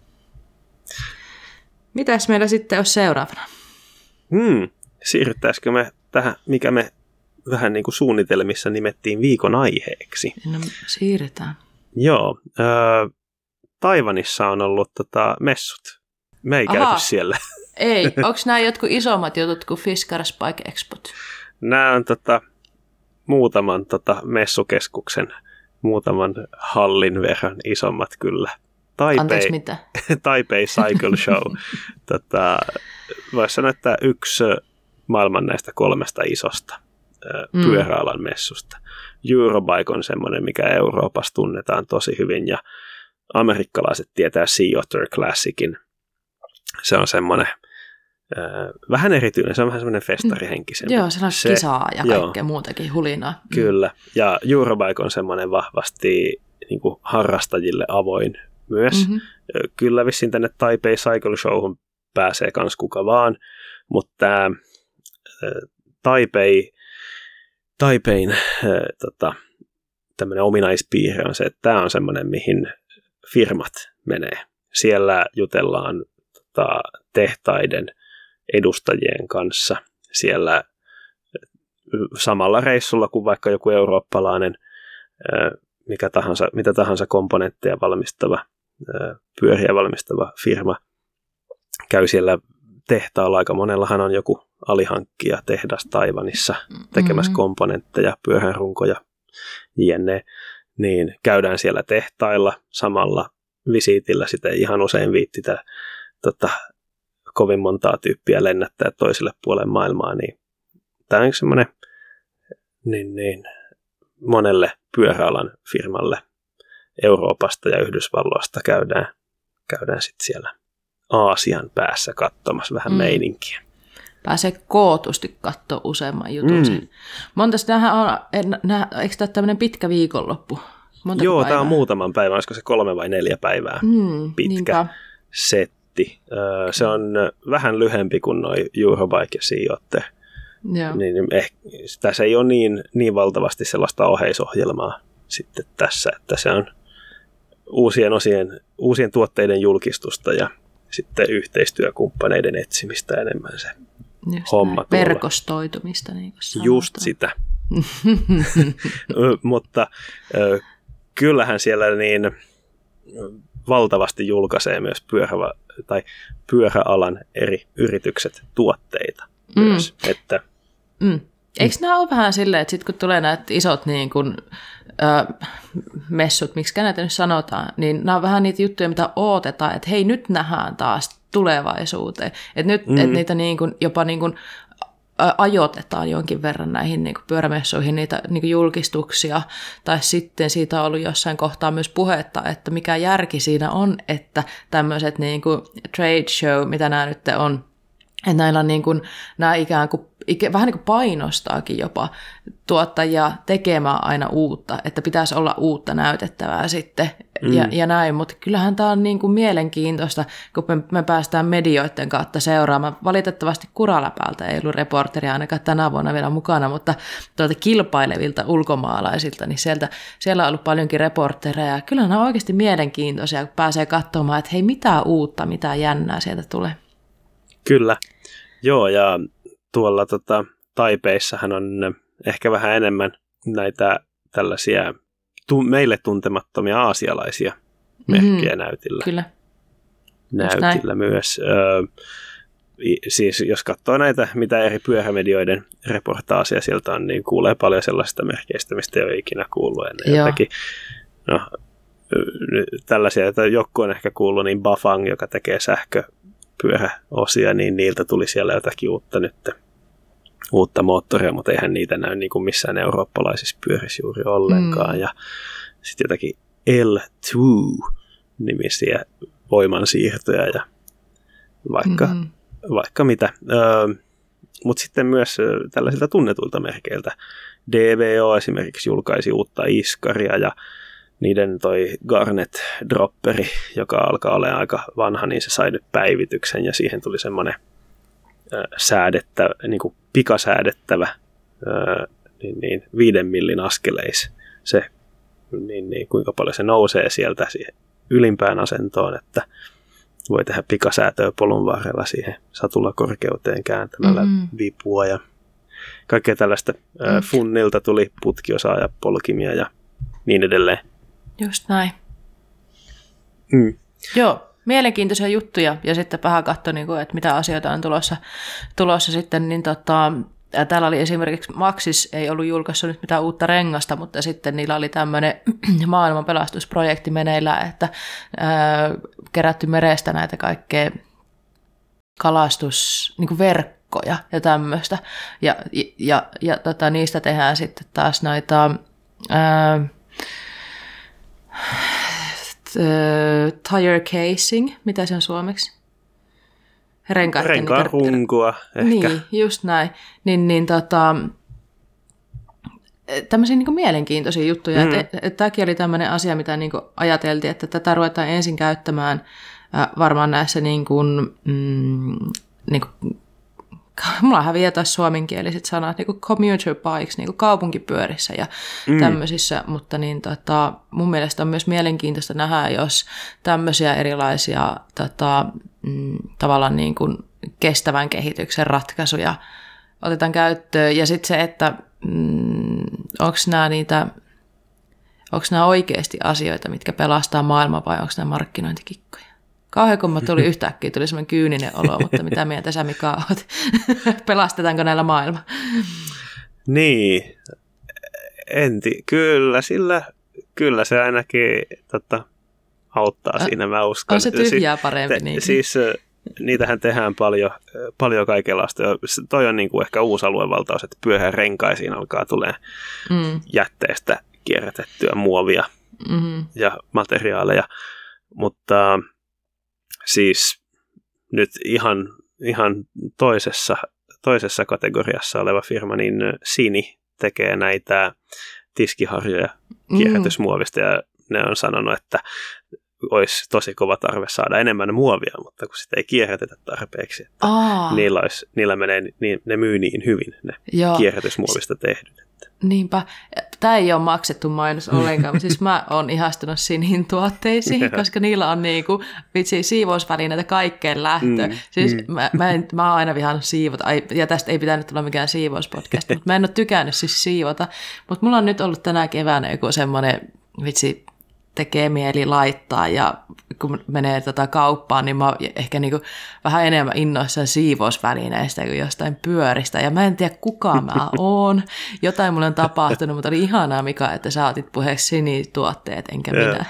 Mitäs meillä sitten on seuraavana? Hmm, siirryttäisikö me tähän, mikä me vähän niin kuin suunnitelmissa nimettiin viikon aiheeksi? No, siirretään. Joo. Äh, Taivanissa on ollut tota, messut. Me ei Aha. käyty siellä. Ei. Onko nämä jotkut isommat jutut kuin Fiskar Spike Expot? Nämä on tota, muutaman tota, messukeskuksen, muutaman hallin verran isommat kyllä. Taipei, Anteeksi, mitä? Taipei Cycle Show. tota, Voisi sanoa, että yksi maailman näistä kolmesta isosta mm. pyöräalan messusta. Eurobike on semmoinen, mikä Euroopassa tunnetaan tosi hyvin ja amerikkalaiset tietää Sea Otter Classicin. Se on semmoinen äh, vähän erityinen, se on vähän semmoinen festarihenkisempi. Mm. Joo, se on se, kisaa ja kaikkea joo, muutakin hulinaa. Mm. Kyllä, ja Eurobike on semmoinen vahvasti niin kuin harrastajille avoin myös. Mm-hmm. Kyllä vissiin tänne Taipei Cycle Showhun pääsee kans kuka vaan, mutta tämä Taipei, Taipein tota, tämmöinen ominaispiirre on se, että tämä on semmoinen, mihin firmat menee. Siellä jutellaan tota, tehtaiden edustajien kanssa. Siellä samalla reissulla kuin vaikka joku eurooppalainen mikä tahansa, mitä tahansa komponentteja valmistava pyöriä valmistava firma käy siellä tehtaalla. Aika monellahan on joku alihankkija tehdas Taivanissa tekemässä mm-hmm. komponentteja, pyöhänrunkoja, jne. Niin käydään siellä tehtailla samalla visiitillä sitten ihan usein viittitä tota, kovin montaa tyyppiä lennättää toiselle puolelle maailmaa, niin tämä on semmoinen niin, niin, monelle pyöräalan firmalle Euroopasta ja Yhdysvalloista käydään, käydään sitten siellä Aasian päässä katsomassa vähän mm. meininkiä. Pääsee kootusti katsoa useamman jutun. Mm. Monta tämähän on, nä, eikö tämä tämmöinen pitkä viikonloppu? Montako Joo, tämä on muutaman päivän, olisiko se kolme vai neljä päivää mm, pitkä niinpä. setti. tuotti. Se on vähän lyhempi kuin noin Eurobike ja Joo. Niin, niin eh, tässä ei ole niin, niin valtavasti sellaista oheisohjelmaa sitten tässä, että se on uusien osien, uusien tuotteiden julkistusta ja sitten yhteistyökumppaneiden etsimistä enemmän se Just homma. Näin. Verkostoitumista, niin kuin Just sitä. Mutta kyllähän siellä niin valtavasti julkaisee myös pyörä, tai pyöräalan eri yritykset tuotteita mm. myös. Että, mm. Eikö nämä ole vähän silleen, että sitten kun tulee näitä isot niin kun, ö, messut, miksi näitä nyt sanotaan, niin nämä on vähän niitä juttuja, mitä odotetaan, että hei nyt nähdään taas tulevaisuuteen. Että nyt mm. et niitä niin kun, jopa niin kun ajoitetaan jonkin verran näihin niin pyörämessuihin niitä niin julkistuksia, tai sitten siitä on ollut jossain kohtaa myös puhetta, että mikä järki siinä on, että tämmöiset niin trade show, mitä nämä nyt on, että näillä on niin kuin, nämä ikään kuin vähän niin kuin painostaakin jopa tuottajia tekemään aina uutta, että pitäisi olla uutta näytettävää sitten mm. ja, ja näin, mutta kyllähän tämä on niin kuin mielenkiintoista, kun me, me päästään medioiden kautta seuraamaan. Valitettavasti Kuraläpältä ei ollut reporteria ainakaan tänä vuonna vielä mukana, mutta tuolta kilpailevilta ulkomaalaisilta, niin sieltä, siellä on ollut paljonkin reportereja. Kyllä nämä on oikeasti mielenkiintoisia, kun pääsee katsomaan, että hei, mitä uutta, mitä jännää sieltä tulee. Kyllä. Joo, ja tuolla tota, Taipeissahan on ehkä vähän enemmän näitä tällaisia tu- meille tuntemattomia aasialaisia merkkejä mm, näytillä. Kyllä. Näytillä myös. Ö, siis jos katsoo näitä, mitä eri pyörämedioiden reportaasia sieltä on, niin kuulee paljon sellaista merkeistä, mistä ei ole ikinä kuullut ennen. Joo. No, tällaisia, että joku on ehkä kuullut, niin Bafang, joka tekee sähkö, pyöräosia, niin niiltä tuli siellä jotakin uutta nyt, uutta moottoria, mutta eihän niitä näy niin kuin missään eurooppalaisissa pyörissä juuri ollenkaan. Mm. Ja sitten jotakin L2-nimisiä voimansiirtoja ja vaikka, mm-hmm. vaikka mitä. Öö, mutta sitten myös tällaisilta tunnetuilta merkeiltä. DVO esimerkiksi julkaisi uutta iskaria ja niiden toi Garnet Dropperi, joka alkaa olla aika vanha, niin se sai nyt päivityksen ja siihen tuli semmoinen säädettä, niin kuin pikasäädettävä ää, niin, niin, viiden millin askeleis se, niin, niin, kuinka paljon se nousee sieltä siihen ylimpään asentoon, että voi tehdä pikasäätöä polun varrella siihen satulakorkeuteen kääntämällä mm-hmm. vipua ja kaikkea tällaista. Mm. Funnilta tuli putkiosaa ja polkimia ja niin edelleen. Just näin. Mm. Joo, mielenkiintoisia juttuja ja sitten vähän katsoa, niin kuin, että mitä asioita on tulossa, tulossa sitten, niin tota, ja täällä oli esimerkiksi Maxis ei ollut julkaissut nyt mitään uutta rengasta, mutta sitten niillä oli tämmöinen maailman pelastusprojekti meneillä, että ää, kerätty merestä näitä kaikkea kalastus, niin verkkoja ja tämmöistä. Ja, ja, ja, ja tota, niistä tehdään sitten taas näitä ää, tire casing, mitä se on suomeksi? Renkaiden Renkaan runkoa ehkä. Niin, just näin. Niin, niin tota, tämmöisiä niin mielenkiintoisia juttuja. Mm. Et, et, tämäkin oli tämmöinen asia, mitä niin ajateltiin, että tätä ruvetaan ensin käyttämään äh, varmaan näissä niin kuin, mm, niin kuin mulla häviää taas suomenkieliset sanat, niin kuin commuter bikes, niin kuin kaupunkipyörissä ja mm. tämmöisissä, mutta niin, tota, mun mielestä on myös mielenkiintoista nähdä, jos tämmöisiä erilaisia tota, mm, tavallaan niin kuin kestävän kehityksen ratkaisuja otetaan käyttöön. Ja sitten se, että mm, onko nämä niitä, onko nämä oikeasti asioita, mitkä pelastaa maailmaa vai onko nämä markkinointikikkoja? Kauhean kun tuli yhtäkkiä, tuli semmoinen kyyninen olo, mutta mitä mieltä sä Mika oot? Pelastetaanko näillä maailma? Niin, enti, kyllä, sillä, kyllä se ainakin tota, auttaa siinä, mä uskon. On se tyhjää parempi. Te, niin. Siis niitähän tehdään paljon, paljon kaikenlaista. Toi on niin kuin ehkä uusi aluevaltaus, että pyöhän renkaisiin alkaa tulee mm. jätteestä kierrätettyä muovia mm-hmm. ja materiaaleja. Mutta siis nyt ihan, ihan toisessa, toisessa kategoriassa oleva firma, niin Sini tekee näitä tiskiharjoja mm. kierrätysmuovista ja ne on sanonut, että olisi tosi kova tarve saada enemmän muovia, mutta kun sitä ei kierrätetä tarpeeksi, että niillä, olisi, niillä menee, niin, ne myy niin hyvin ne Joo. kierrätysmuovista tehdyt. Niinpä. Tämä ei ole maksettu mainos ollenkaan, mutta siis mä oon ihastunut Sinin tuotteisiin, koska niillä on niinku, vitsi, siivousvälineitä kaikkeen lähtö. Mm, siis mm. Mä, mä, en, mä oon aina vihannut siivota, ja tästä ei pitänyt tulla mikään siivouspodcast, mutta mä en ole tykännyt siis siivota. Mutta mulla on nyt ollut tänä keväänä joku semmoinen, vitsi, tekee mieli laittaa ja kun menee tota kauppaan, niin mä oon ehkä niinku vähän enemmän innoissaan siivousvälineistä kuin jostain pyöristä. Ja mä en tiedä kuka mä oon. Jotain mulle on tapahtunut, mutta oli ihanaa Mika, että sä otit puheeksi sinituotteet, enkä minä.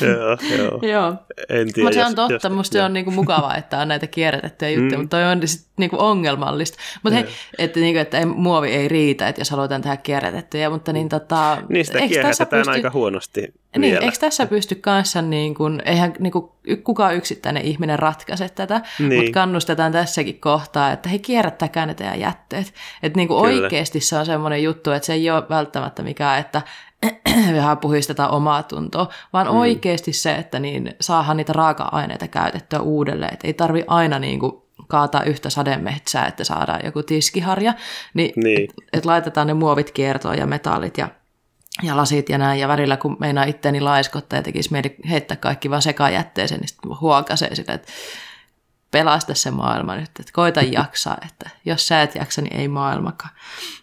joo, joo. joo. En tiedä, mutta se on totta, jos, musta se on niinku mukavaa, että on näitä kierrätettyjä juttuja, mm. mutta toi on sit niinku ongelmallista. Mutta hei, että, niinku, että ei, muovi ei riitä, että jos halutaan tehdä kierrätettyjä, mutta niin tota... Niistä kierrätetään pysty... aika huonosti niin, vielä. Eikö tässä pysty kanssa, niin kuin, eihän niin kuin, kukaan yksittäinen ihminen ratkaise tätä, niin. mutta kannustetaan tässäkin kohtaa, että he kierrättäkää ne teidän jätteet. Että niin kuin oikeasti se on semmoinen juttu, että se ei ole välttämättä mikään, että vähän puhistetaan omaa tuntoa, vaan mm. oikeasti se, että niin saahan niitä raaka-aineita käytettyä uudelleen. Että ei tarvi aina niin kuin kaataa yhtä sademetsää, että saadaan joku tiskiharja, niin, niin. että et laitetaan ne muovit kiertoon ja metallit ja ja lasit ja näin, ja välillä kun meinaa itteeni laiskottaa ja tekisi mieli heittää kaikki vaan sekajätteeseen, niin sitten huokasee sitä, että pelasta se maailma nyt, että koita jaksaa, että jos sä et jaksa, niin ei maailmakaan.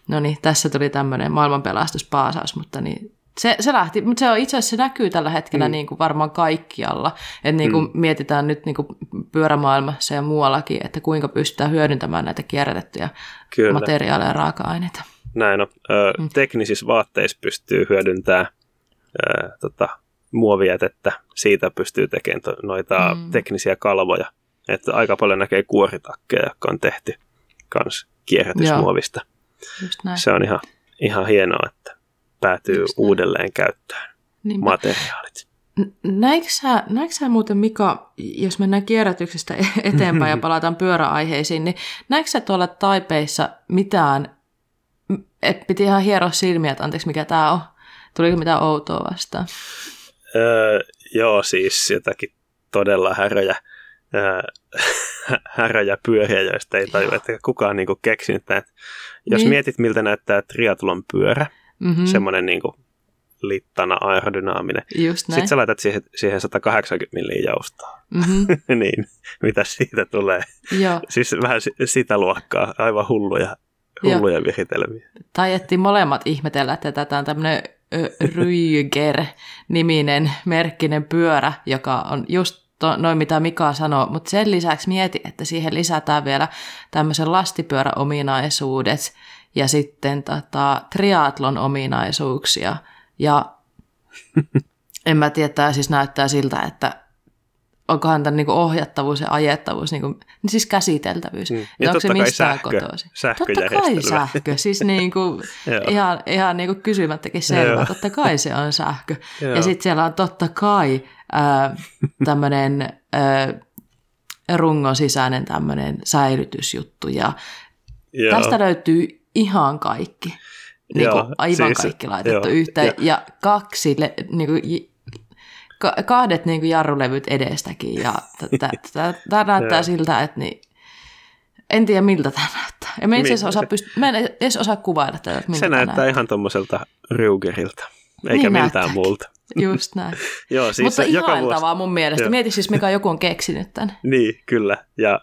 No niin, tässä tuli tämmöinen maailmanpelastuspaasaus, mutta niin se, se lähti, mutta se on itse asiassa se näkyy tällä hetkellä mm. niin kuin varmaan kaikkialla. Että niin kuin mm. mietitään nyt niin kuin pyörämaailmassa ja muuallakin, että kuinka pystytään hyödyntämään näitä kierrätettyjä Kyllä. materiaaleja ja raaka-aineita. Näin on. Ö, mm. Teknisissä vaatteissa pystyy hyödyntämään ö, tota, muovijätettä. Siitä pystyy tekemään to, noita mm. teknisiä kalvoja. Että aika paljon näkee kuoritakkeja, jotka on tehty kans kierrätysmuovista. Se on ihan, ihan hienoa, että päätyy Just uudelleen näin. käyttöön Niinpä. materiaalit. Näetkö sä, sä muuten Mika, jos mennään kierrätyksestä e- eteenpäin ja palataan pyöräaiheisiin, niin näetkö sä tuolla Taipeissa mitään et piti ihan hieroa silmiä, että anteeksi mikä tämä on. Tuliko mitään outoa vastaan? Öö, joo, siis jotakin todella häröjä, öö, häröjä pyöriä, joista ei tajua, että kukaan niinku keksinyt näitä. Jos niin. mietit, miltä näyttää triatlon pyörä, mm-hmm. semmoinen niinku littana aerodynaaminen. Sitten sä laitat siihen, siihen 180 milliä joustoa. Mm-hmm. niin, mitä siitä tulee? Joo. Siis vähän sitä luokkaa, aivan hulluja Hulluja viritelmiä. Tajettiin molemmat ihmetellä, että tätä on tämmöinen Ryger-niminen merkkinen pyörä, joka on just to, noin mitä Mika sanoi, mutta sen lisäksi mieti, että siihen lisätään vielä tämmöisen lastipyöräominaisuudet ja sitten tota, triatlon ominaisuuksia. Ja en mä tiedä, tämä siis näyttää siltä, että onkohan tämän niin ohjattavuus ja ajettavuus, niin, kuin, niin siis käsiteltävyys. Mm. Ja onko se mistään kotoisin? Totta kai sähkö, siis niin kuin, ihan, ihan niin kuin kysymättäkin selvä, totta kai se on sähkö. ja sitten siellä on totta kai äh, tämmöinen äh, rungon sisäinen tämmöinen säilytysjuttu. Ja Joo. tästä löytyy ihan kaikki. Niin kuin aivan siis, kaikki laitettu joo, yhteen. Ja, ja kaksi niin kuin, kahdet niin kuin jarrulevyt edestäkin ja tämä näyttää siltä, että niin, en tiedä miltä tämä näyttää. Ja mä, itse osaa pysty, mä en edes osaa kuvailla tätä, miltä Se näyttää, näyttää ihan tuommoiselta Rugerilta, eikä niin miltään muulta. Just näin. Joo, siis Mutta joka vuosi... mun mielestä. Mieti siis, mikä joku on keksinyt tämän. niin, kyllä. Ja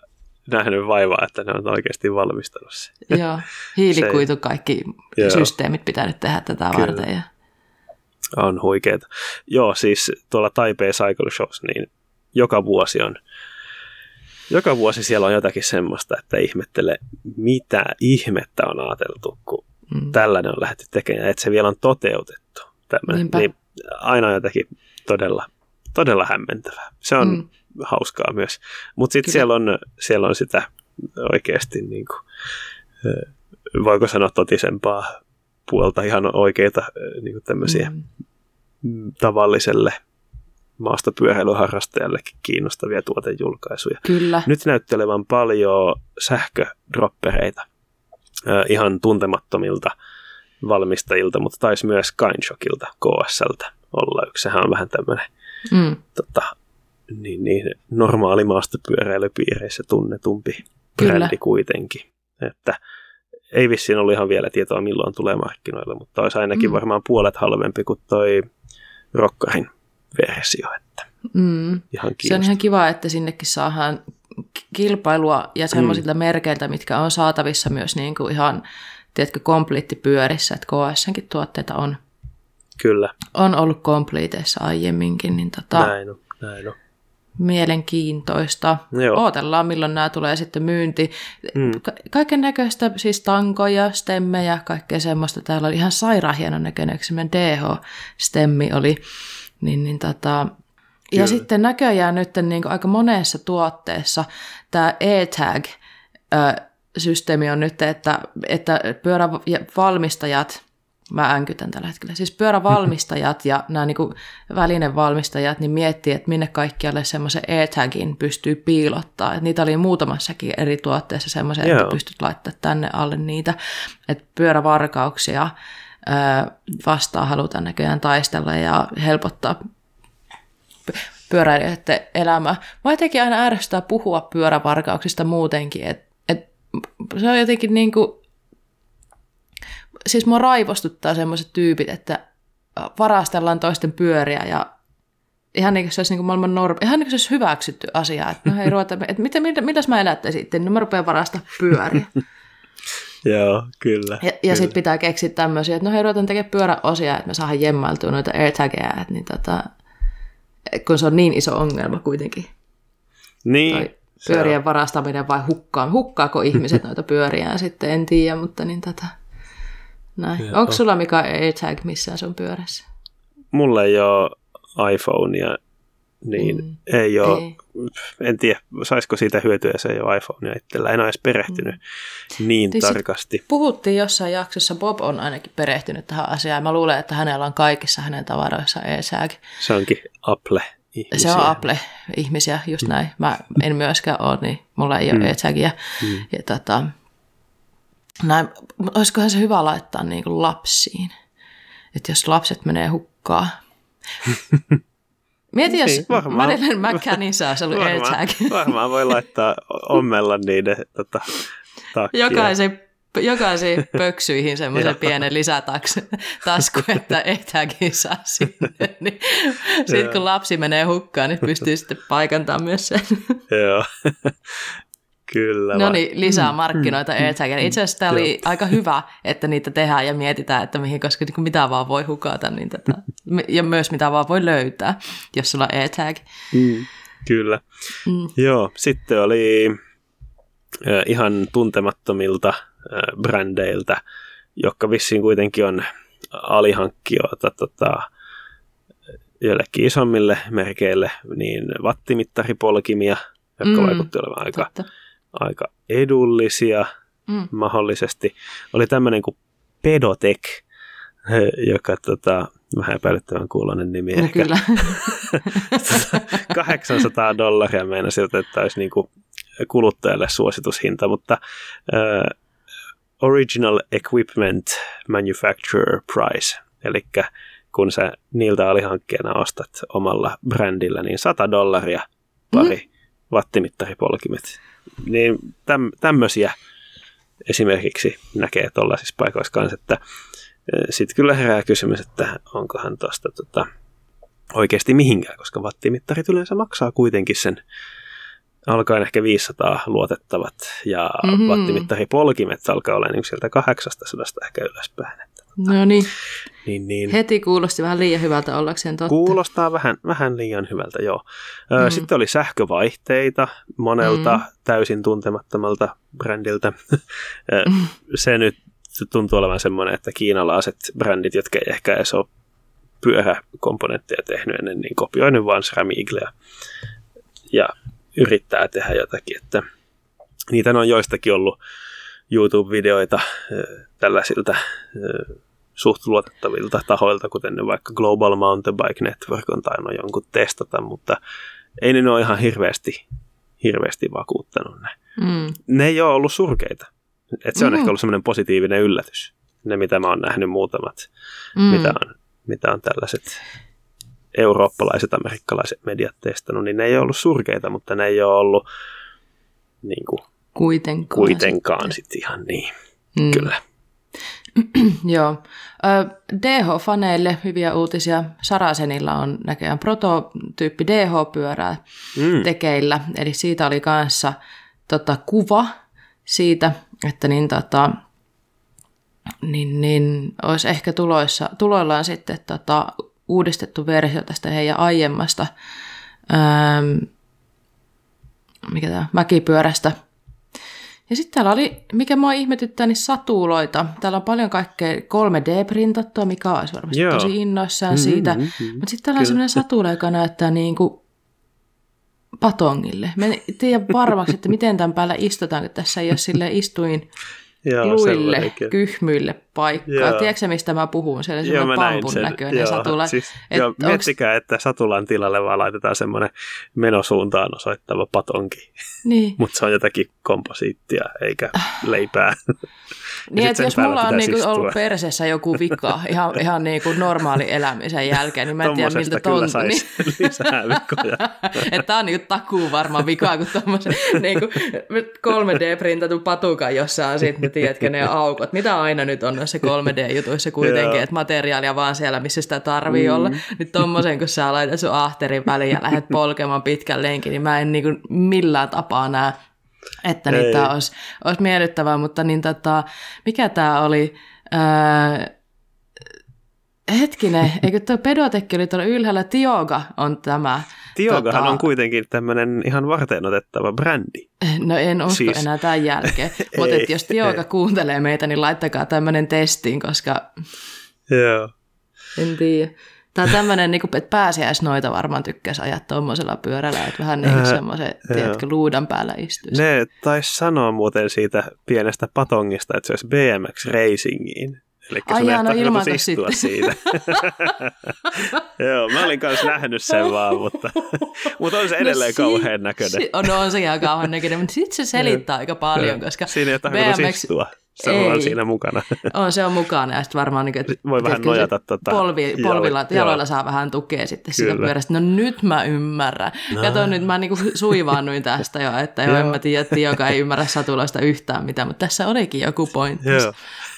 nähnyt vaivaa, että ne on oikeasti valmistanut sen. Joo, hiilikuitu kaikki se, systeemit pitänyt tehdä tätä kyllä. varten. Ja... On huikeeta. Joo, siis tuolla Taipei Cycle Shows, niin joka vuosi on joka vuosi siellä on jotakin semmoista, että ihmettelee, mitä ihmettä on ajateltu, kun mm. tällainen on lähdetty tekemään, että se vielä on toteutettu. Niin aina on jotakin todella, todella hämmentävää. Se on mm. hauskaa myös. Mutta sitten siellä on, siellä on sitä oikeasti, niin kuin, voiko sanoa totisempaa puolta ihan oikeita niin kuin tämmöisiä mm. tavalliselle maastopyöräilyharrastajallekin kiinnostavia tuotejulkaisuja. Kyllä. Nyt näytti olevan paljon sähködroppereita ihan tuntemattomilta valmistajilta, mutta taisi myös Kindshockilta, KSLtä olla yksi. Sehän on vähän tämmöinen mm. tota, niin, niin, normaali maastopyöräilypiireissä tunnetumpi Kyllä. brändi kuitenkin. Että ei vissiin ollut ihan vielä tietoa, milloin tulee markkinoille, mutta olisi ainakin mm. varmaan puolet halvempi kuin toi Rokkarin versio. Että mm. ihan Se on ihan kiva, että sinnekin saadaan kilpailua ja semmoisilta mm. merkeiltä, mitkä on saatavissa myös niin kuin ihan, tiedätkö, kompliittipyörissä, että KSNkin tuotteita on. Kyllä. On ollut kompliiteissa aiemminkin. Niin tota, näin on, näin on mielenkiintoista. Joo. Ootellaan, milloin nämä tulee sitten myynti. Mm. Ka- kaiken näköistä, siis tankoja, stemmejä, kaikkea semmoista. Täällä oli ihan sairaan hienon näköinen, DH-stemmi oli. Niin, niin tota, ja Kyllä. sitten näköjään nyt niin aika monessa tuotteessa tämä e-tag-systeemi on nyt, että, että pyörävalmistajat mä änkytän tällä hetkellä. Siis pyörävalmistajat ja nämä niin kuin välinevalmistajat niin miettii, että minne kaikkialle semmoisen e-tagin pystyy piilottaa. Että niitä oli muutamassakin eri tuotteessa semmoisia, että pystyt laittamaan tänne alle niitä. Että pyörävarkauksia vastaan halutaan näköjään taistella ja helpottaa pyöräilijöiden elämää. Mä jotenkin aina ärsyttää puhua pyörävarkauksista muutenkin, että et se on jotenkin niin kuin siis mua raivostuttaa semmoiset tyypit, että varastellaan toisten pyöriä ja ihan niin kuin se olisi niin kuin maailman normi, ihan niin kuin se olisi hyväksytty asia, että no hei ruveta, että mitä, mitä, mitäs mä elättäisin sitten, no mä rupean varasta pyöriä. Joo, kyllä. Ja, ja sitten pitää keksiä tämmöisiä, että no hei ruvetaan tekemään pyöräosia, että me saadaan jemmailtua noita airtageja, että niin tota, kun se on niin iso ongelma kuitenkin. Niin. Tai pyörien varastaminen vai hukkaan. Hukkaako ihmiset noita pyöriään sitten, en tiedä, mutta niin tota, näin. Onko sulla mikä AirTag missään sun pyörässä? Mulla ei ole iPhonea, niin mm. ei ole, ei. en tiedä, saisiko siitä hyötyä, se ei ole iPhonea itsellä. En ole edes perehtynyt mm. niin Tii tarkasti. Puhuttiin jossain jaksossa, Bob on ainakin perehtynyt tähän asiaan. Mä luulen, että hänellä on kaikissa hänen tavaroissa AirTag. Se onkin Apple. Ihmisiä. Se on Apple-ihmisiä, just mm. näin. Mä en myöskään ole, niin mulla ei ole mm. AirTagia. Mm. Ja tota, näin, olisikohan se hyvä laittaa niin kuin lapsiin, että jos lapset menee hukkaan. Mieti, jos niin, varmaan, Madeleine McCann saisi ollut AirTag. Varmaan voi laittaa ommella niiden tota, takkia. Jokaisen jokaisiin pöksyihin semmoisen pienen lisätasku, että AirTagin saa sinne. Niin sitten kun lapsi menee hukkaan, niin pystyy sitten paikantamaan myös sen. Joo. Kyllä. No niin, lisää mm, markkinoita mm. Itse asiassa tämä oli aika hyvä, että niitä tehdään ja mietitään, että mihin, koska niin mitä vaan voi hukata, niin tätä, ja myös mitä vaan voi löytää, jos sulla on AirTag. Mm, kyllä. Mm. Joo, sitten oli äh, ihan tuntemattomilta äh, brändeiltä, jotka vissiin kuitenkin on alihankkijoita tota, joillekin isommille merkeille, niin vattimittaripolkimia, jotka mm, vaikutti olevan aika totta aika edullisia mm. mahdollisesti. Oli tämmöinen kuin Pedotek, joka tota, vähän epäilyttävän kuulonen nimi no, ehkä. Kyllä. 800 dollaria meina siltä, että olisi niin kuin kuluttajalle suositushinta, mutta uh, Original Equipment Manufacturer Price, eli kun sä niiltä alihankkeena ostat omalla brändillä, niin 100 dollaria pari mm. wattimittaripolkimet niin täm, tämmöisiä esimerkiksi näkee tuollaisissa paikoissa kanssa, että sitten kyllä herää kysymys, että onkohan tuosta tota, oikeasti mihinkään, koska wattimittarit yleensä maksaa kuitenkin sen alkaen ehkä 500 luotettavat ja mm-hmm. wattimittari-polkimet alkaa olla niin sieltä 800 ehkä ylöspäin. No niin. Niin, niin. Heti kuulosti vähän liian hyvältä ollakseen totta. Kuulostaa vähän, vähän liian hyvältä, joo. Mm. Sitten oli sähkövaihteita monelta mm. täysin tuntemattomalta brändiltä. Se nyt tuntuu olevan semmoinen, että kiinalaiset brändit, jotka ei ehkä edes ole pyöräkomponentteja tehnyt ennen, niin kopioinut vaan SRAM ja yrittää tehdä jotakin. Että niitä on joistakin ollut YouTube-videoita tällaisilta suht luotettavilta tahoilta, kuten ne vaikka Global Mountain Bike Network on tainnut jonkun testata, mutta ei ne ole ihan hirveästi, hirveästi vakuuttanut ne. Mm. Ne ei ole ollut surkeita. Et se on mm. ehkä ollut semmoinen positiivinen yllätys. Ne, mitä mä oon nähnyt muutamat, mm. mitä, on, mitä on tällaiset eurooppalaiset, amerikkalaiset mediat testannut, niin ne ei ole ollut surkeita, mutta ne ei ole ollut niin kuin, kuitenkaan, kuitenkaan sitten sit ihan niin. Mm. Kyllä. Joo. DH-faneille hyviä uutisia. Sarasenilla on näköjään prototyyppi DH-pyörää mm. tekeillä. Eli siitä oli kanssa tota, kuva siitä, että niin, tota, niin, niin olisi ehkä tuloissa, tuloillaan sitten tota, uudistettu versio tästä heidän aiemmasta ähm, mikä tämä, mäkipyörästä – ja sitten täällä oli, mikä mua ihmetyttää, niin satuloita. Täällä on paljon kaikkea 3D-printattua, mikä olisi varmasti Joo. tosi innoissaan mm-hmm, siitä. Mm-hmm. Mutta sitten täällä on sellainen satula, joka näyttää niin kuin patongille. Mä en tiedä varmaksi, että miten tämän päällä istutaan, kun tässä ei ole sille istuin Joo, luille, kyhmyille paikkaa. Tiedätkö mistä mä puhun? Siellä on semmoinen pampun sen, näköinen joo, satula. Siis, et joo, miettikää, onks... että satulan tilalle vaan laitetaan semmoinen menosuuntaan osoittava patonki. Niin. Mutta se on jotakin komposiittia eikä leipää. niin, että jos mulla on niinku ollut perseessä joku vika ihan, ihan niinku normaali elämisen jälkeen, niin mä en tiedä miltä tontu. Niin... lisää vikoja. että tää on niinku takuu varmaan vikaa, kun tommosen niinku 3D-printatun patukan, jossa on sitten, tiedätkö, ne aukot. Mitä aina nyt on noissa 3D-jutuissa kuitenkin, että materiaalia vaan siellä, missä sitä tarvii mm. olla. Nyt tommosen, kun sä laitat sun ahterin väliin ja lähdet polkemaan pitkän lenkin, niin mä en niinku millään tapaa näe, että niin tämä olisi, olisi miellyttävää, mutta niin tota, mikä tämä oli, ää, hetkinen, eikö tuo pedotekki oli tuolla ylhäällä, Tioga on tämä. Tiogahan tota, on kuitenkin tämmöinen ihan varten otettava brändi. No en usko siis. enää tämän jälkeen, mutta jos Tioga kuuntelee meitä, niin laittakaa tämmöinen testiin, koska Joo. en tiedä. Tämä on tämmöinen, niin kuin, että pääsiäisnoita varmaan tykkäisi ajaa tuommoisella pyörällä, että vähän niin kuin semmoisen, tiedätkö, luudan päällä istuisi. Ne taisi sanoa muuten siitä pienestä patongista, että se olisi BMX Racingiin. Eli Ai jaa, no istua siitä. Joo, mä olin kanssa nähnyt sen vaan, mutta, mutta on se no edelleen no, kauhean näköinen. Si- no on se ihan kauhean näköinen, mutta sitten se selittää aika paljon, koska Siinä ei BMX... istua. Se ei. on siinä mukana. On, se on mukana ja sitten varmaan niin, että voi vähän nojata tota, polvi, polvilla, jalo, jaloilla saa vähän tukea sitten sitä pyörästä. No nyt mä ymmärrän. No. Kato nyt mä niin suivaannuin tästä jo, että jo, en mä tiedä, että joka ei ymmärrä satuloista yhtään mitään, mutta tässä olikin joku pointti.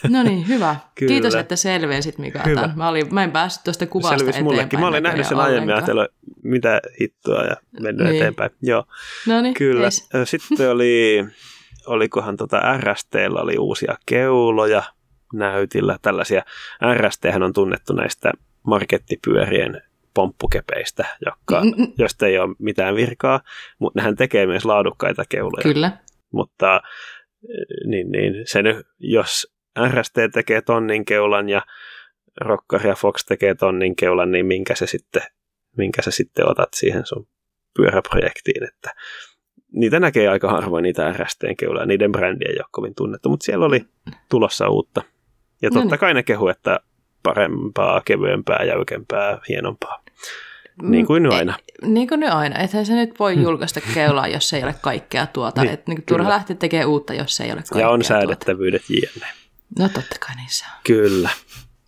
No niin, hyvä. Kyllä. Kiitos, että selvensit Mika. Hyvä. Mä, olin, mä en päässyt tuosta kuvasta Selvis eteenpäin. mullekin. Mä olin nähnyt sen aiemmin ajatellut, mitä hittoa ja mennyt niin. eteenpäin. Joo, no niin, Kyllä. Yes. Sitten oli olikohan tota RSTllä oli uusia keuloja näytillä, tällaisia. RST on tunnettu näistä markettipyörien pomppukepeistä, jotka, mm-hmm. josta ei ole mitään virkaa, mutta nehän tekee myös laadukkaita keuloja. Kyllä. Mutta niin, niin, se nyt, jos RST tekee tonnin keulan ja Rocker ja Fox tekee tonnin keulan, niin minkä se sitten, minkä sä sitten otat siihen sun pyöräprojektiin, että niitä näkee aika harvoin niitä RSTn keuloja, niiden brändi ei ole kovin tunnettu, mutta siellä oli tulossa uutta. Ja totta no niin. kai ne kehu, että parempaa, kevyempää, jäykempää, hienompaa. Niin kuin nyt aina. E, niin kuin nyt aina. Ethän se nyt voi hmm. julkaista keulaa, jos ei ole kaikkea tuota. niin, Et niin turha lähteä tekemään uutta, jos ei ole kaikkea Ja on säädettävyydet jne. No totta kai niin se on. Kyllä.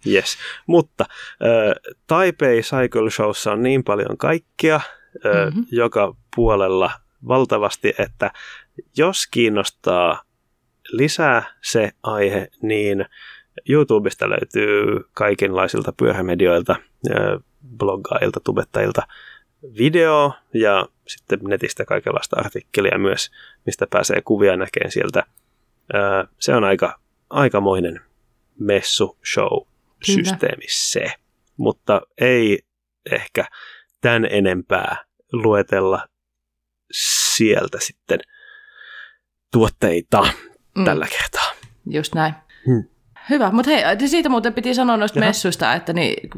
Yes. Mutta äh, Taipei Cycle Showssa on niin paljon kaikkea, äh, mm-hmm. joka puolella valtavasti, että jos kiinnostaa lisää se aihe, niin YouTubesta löytyy kaikenlaisilta pyörämedioilta, bloggailta, tubettajilta video ja sitten netistä kaikenlaista artikkelia myös, mistä pääsee kuvia näkeen sieltä. Se on aika, aikamoinen messu show systeemi se, mutta ei ehkä tämän enempää luetella sieltä sitten tuotteita mm. tällä kertaa. Just näin. Hmm. Hyvä, mutta hei, siitä muuten piti sanoa noista Jaha. messuista, että niin,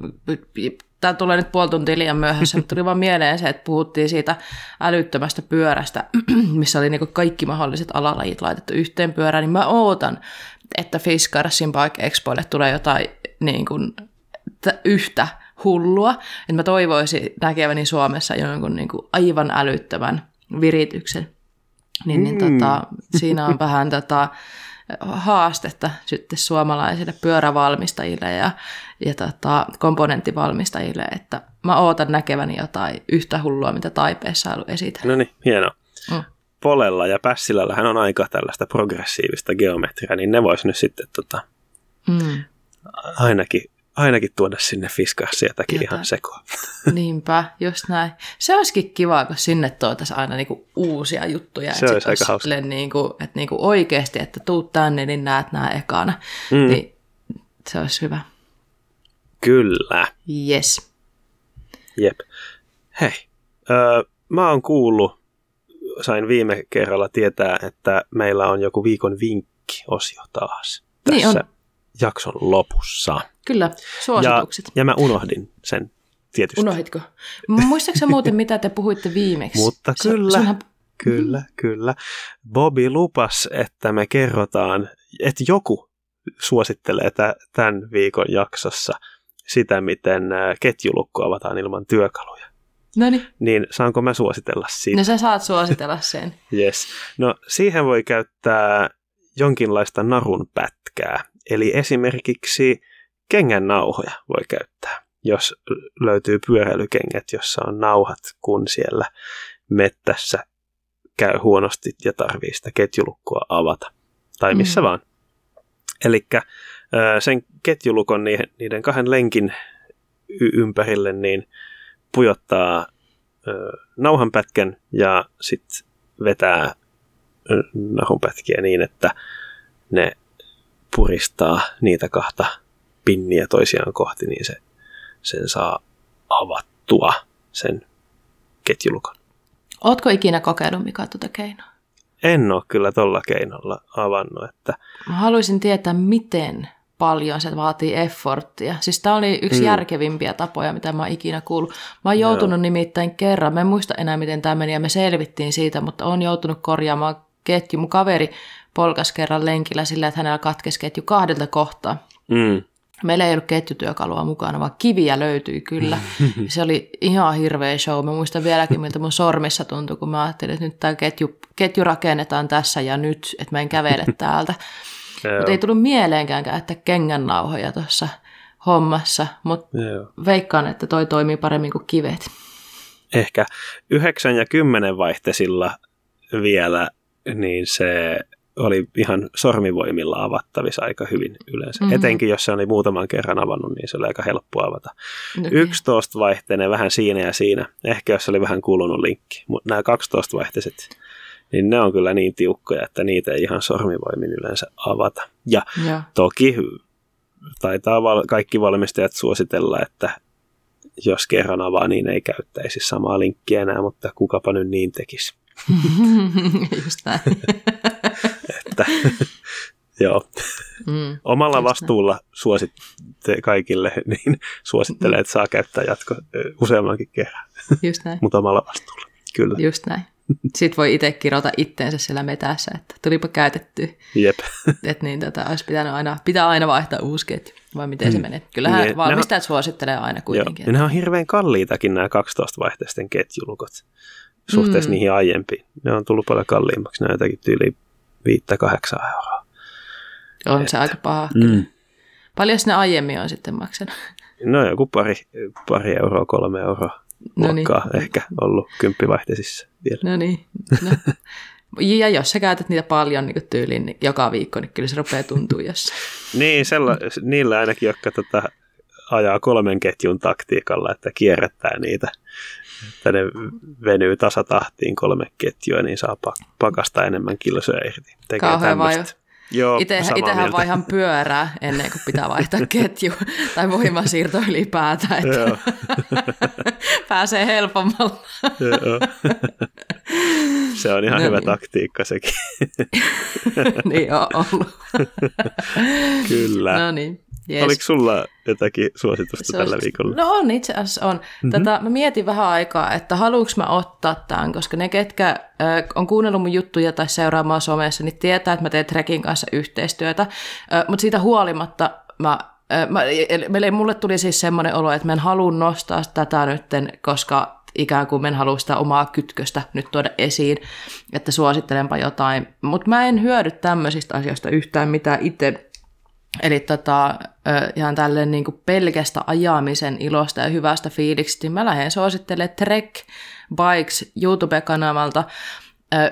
tämä tulee nyt puoli tuntia liian myöhässä, mutta tuli vaan mieleen se, että puhuttiin siitä älyttömästä pyörästä, missä oli niin kaikki mahdolliset alalajit laitettu yhteen pyörään, niin mä ootan, että Fiskarsin Bike Expoille tulee jotain niin kuin, yhtä hullua, että mä toivoisin näkeväni Suomessa jonkun niin kuin aivan älyttömän virityksen. Niin, niin mm. tota, siinä on vähän tota, haastetta sitten suomalaisille pyörävalmistajille ja, ja tota, komponenttivalmistajille, että mä ootan näkeväni jotain yhtä hullua, mitä Taipeessa on esitellä. No niin, hienoa. Mm. Polella ja Pässilällähän on aika tällaista progressiivista geometriaa, niin ne vois nyt sitten tota, mm. ainakin ainakin tuoda sinne fiskassietakin ihan sekoa. Niinpä, just näin. Se olisikin kiva, kun sinne tuotaisiin aina niinku uusia juttuja. Se olisi aika hauska. Niinku, että niinku oikeasti, että tuut tänne, niin näet nämä ekana. Mm. Niin se olisi hyvä. Kyllä. Yes. Jep. Hei, öö, mä oon kuullut, sain viime kerralla tietää, että meillä on joku viikon vinkki-osio taas. Tässä niin on. jakson lopussa. Kyllä, suositukset. Ja, ja mä unohdin sen tietysti. Unohditko? Muistaaksä muuten, mitä te puhuitte viimeksi? Mutta kyllä, Sunhan... kyllä, kyllä. Bobby lupas, että me kerrotaan, että joku suosittelee tämän viikon jaksossa sitä, miten ketjulukko avataan ilman työkaluja. Noniin. Niin saanko mä suositella siitä? No sä saat suositella sen. yes. No siihen voi käyttää jonkinlaista narun pätkää. Eli esimerkiksi kengän nauhoja voi käyttää, jos löytyy pyöräilykengät, jossa on nauhat, kun siellä mettässä käy huonosti ja tarvii sitä ketjulukkoa avata. Tai missä mm. vaan. Eli sen ketjulukon niiden kahden lenkin ympärille niin pujottaa nauhanpätkän ja sitten vetää nauhanpätkiä niin, että ne puristaa niitä kahta pinniä toisiaan kohti, niin se, sen saa avattua sen ketjulukon. Ootko ikinä kokeillut Mika tuota keinoa? En ole kyllä tuolla keinolla avannut. Että... Mä haluaisin tietää, miten paljon se vaatii efforttia. Siis tämä oli yksi hmm. järkevimpiä tapoja, mitä mä oon ikinä kuullut. Mä oon joutunut Joo. nimittäin kerran, mä en muista enää miten tämä meni ja me selvittiin siitä, mutta on joutunut korjaamaan ketju. Mun kaveri polkas kerran lenkillä sillä, että hänellä katkesi ketju kahdelta kohtaa. Hmm. Meillä ei ollut ketjutyökalua mukana, vaan kiviä löytyi kyllä. Se oli ihan hirveä show. Mä muistan vieläkin, miltä mun sormissa tuntui, kun mä ajattelin, että nyt tämä ketju, ketju rakennetaan tässä ja nyt, että mä en kävele täältä. Mutta ei tullut mieleenkään käyttää kengännauhoja tuossa hommassa, mutta veikkaan, että toi toimii paremmin kuin kivet. Ehkä 9 ja 10 vaihteisilla vielä, niin se oli ihan sormivoimilla avattavissa aika hyvin yleensä. Mm-hmm. Etenkin jos se oli muutaman kerran avannut, niin se oli aika helppo avata. Okay. 11 vaihteinen vähän siinä ja siinä. Ehkä jos oli vähän kulunut linkki. Mutta nämä 12 vaihteiset, niin ne on kyllä niin tiukkoja, että niitä ei ihan sormivoimin yleensä avata. Ja, ja. toki taitaa val- kaikki valmistajat suositella, että jos kerran avaa, niin ei käyttäisi samaa linkkiä enää, mutta kukapa nyt niin tekisi. Just näin. että joo. Mm, Omalla vastuulla näin. suositte kaikille, niin suosittelee, että saa käyttää jatko useammankin kerran. Just näin. Mutta omalla vastuulla, kyllä. Just näin. Sitten voi itse kirjoita itteensä siellä metässä, että tulipa käytetty. Jep. Että niin tätä olisi pitänyt aina, pitää aina vaihtaa uusi ketju, vai miten mm. se menee. Kyllähän niin, valmistajat on, suosittelee aina kuitenkin. Joo, ne on hirveän kalliitakin nämä 12-vaihteisten ketjulukot suhteessa mm. niihin aiempiin. Ne on tullut paljon kalliimmaksi, ne on jotakin tyyliin 5-8 euroa. On että, se aika paha. Mm. Paljon ne aiemmin on sitten maksanut? No joku pari, pari euroa, kolme euroa no niin. ehkä ollut kymppivaihteisissa vielä. No niin. No. Ja jos sä käytät niitä paljon niin tyyliin niin joka viikko, niin kyllä se rupeaa tuntua jossain. niin, sella, niillä ainakin, jotka tota, ajaa kolmen ketjun taktiikalla, että kierrättää niitä että ne venyy tasatahtiin kolme ketjua, niin saa pakasta enemmän kilsoja irti. Kauhean vaiva. Joo, Ite, Itsehän vaihan pyörää ennen kuin pitää vaihtaa ketju tai voimasiirto ylipäätään, että pääsee helpommalla. Se on ihan no hyvä niin. taktiikka sekin. niin on ollut. Kyllä. No niin. Yes. Oliko sulla jotakin suositusta Suositus. tällä viikolla? No on, itse asiassa on. Mm-hmm. Tätä, mä mietin vähän aikaa, että haluanko mä ottaa tämän, koska ne, ketkä äh, on kuunnellut mun juttuja tai seuraamaan somessa, niin tietää, että mä teen Trekin kanssa yhteistyötä. Äh, mutta siitä huolimatta mä Mä, mulle tuli siis semmoinen olo, että mä en halua nostaa tätä nytten, koska ikään kuin en halua sitä omaa kytköstä nyt tuoda esiin, että suosittelenpa jotain. Mutta mä en hyödy tämmöisistä asioista yhtään mitään itse. Eli tota, ihan tälleen niin pelkästä ajamisen ilosta ja hyvästä fiiliksestä, niin mä lähden suosittelemaan Trek Bikes YouTube-kanavalta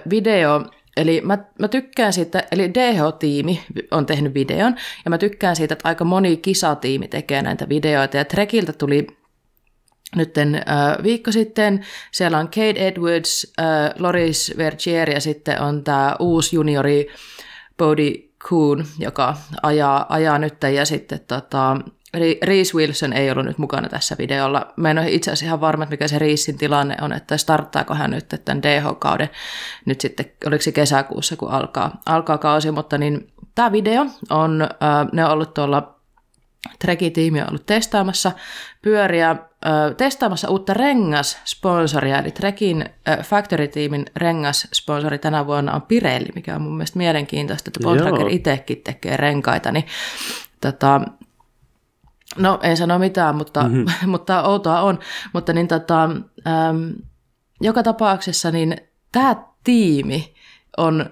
video, Eli mä, mä tykkään siitä, eli DH-tiimi on tehnyt videon, ja mä tykkään siitä, että aika moni kisatiimi tekee näitä videoita, ja Trekiltä tuli nyt äh, viikko sitten. Siellä on Kate Edwards, äh, Loris Vergier ja sitten on tämä uusi juniori Bodie Kuhn, joka ajaa, ajaa nyt. Ja sitten tota, Reese Wilson ei ollut nyt mukana tässä videolla. Mä en ole itse asiassa ihan varma, mikä se Reesin tilanne on, että starttaako hän nyt tämän DH-kauden nyt sitten, oliko se kesäkuussa, kun alkaa, alkaa kausi, mutta niin tämä video on, ne on ollut tuolla Treki-tiimi on ollut testaamassa pyöriä, testaamassa uutta rengas-sponsoria, eli Trekin äh, Factory-tiimin rengas-sponsori tänä vuonna on Pirelli, mikä on mun mielestä mielenkiintoista, että Bontrager itsekin tekee renkaita, niin tota, No ei sano mitään, mutta, mm-hmm. mutta outoa on. Mutta niin tota, äm, joka tapauksessa niin tämä tiimi on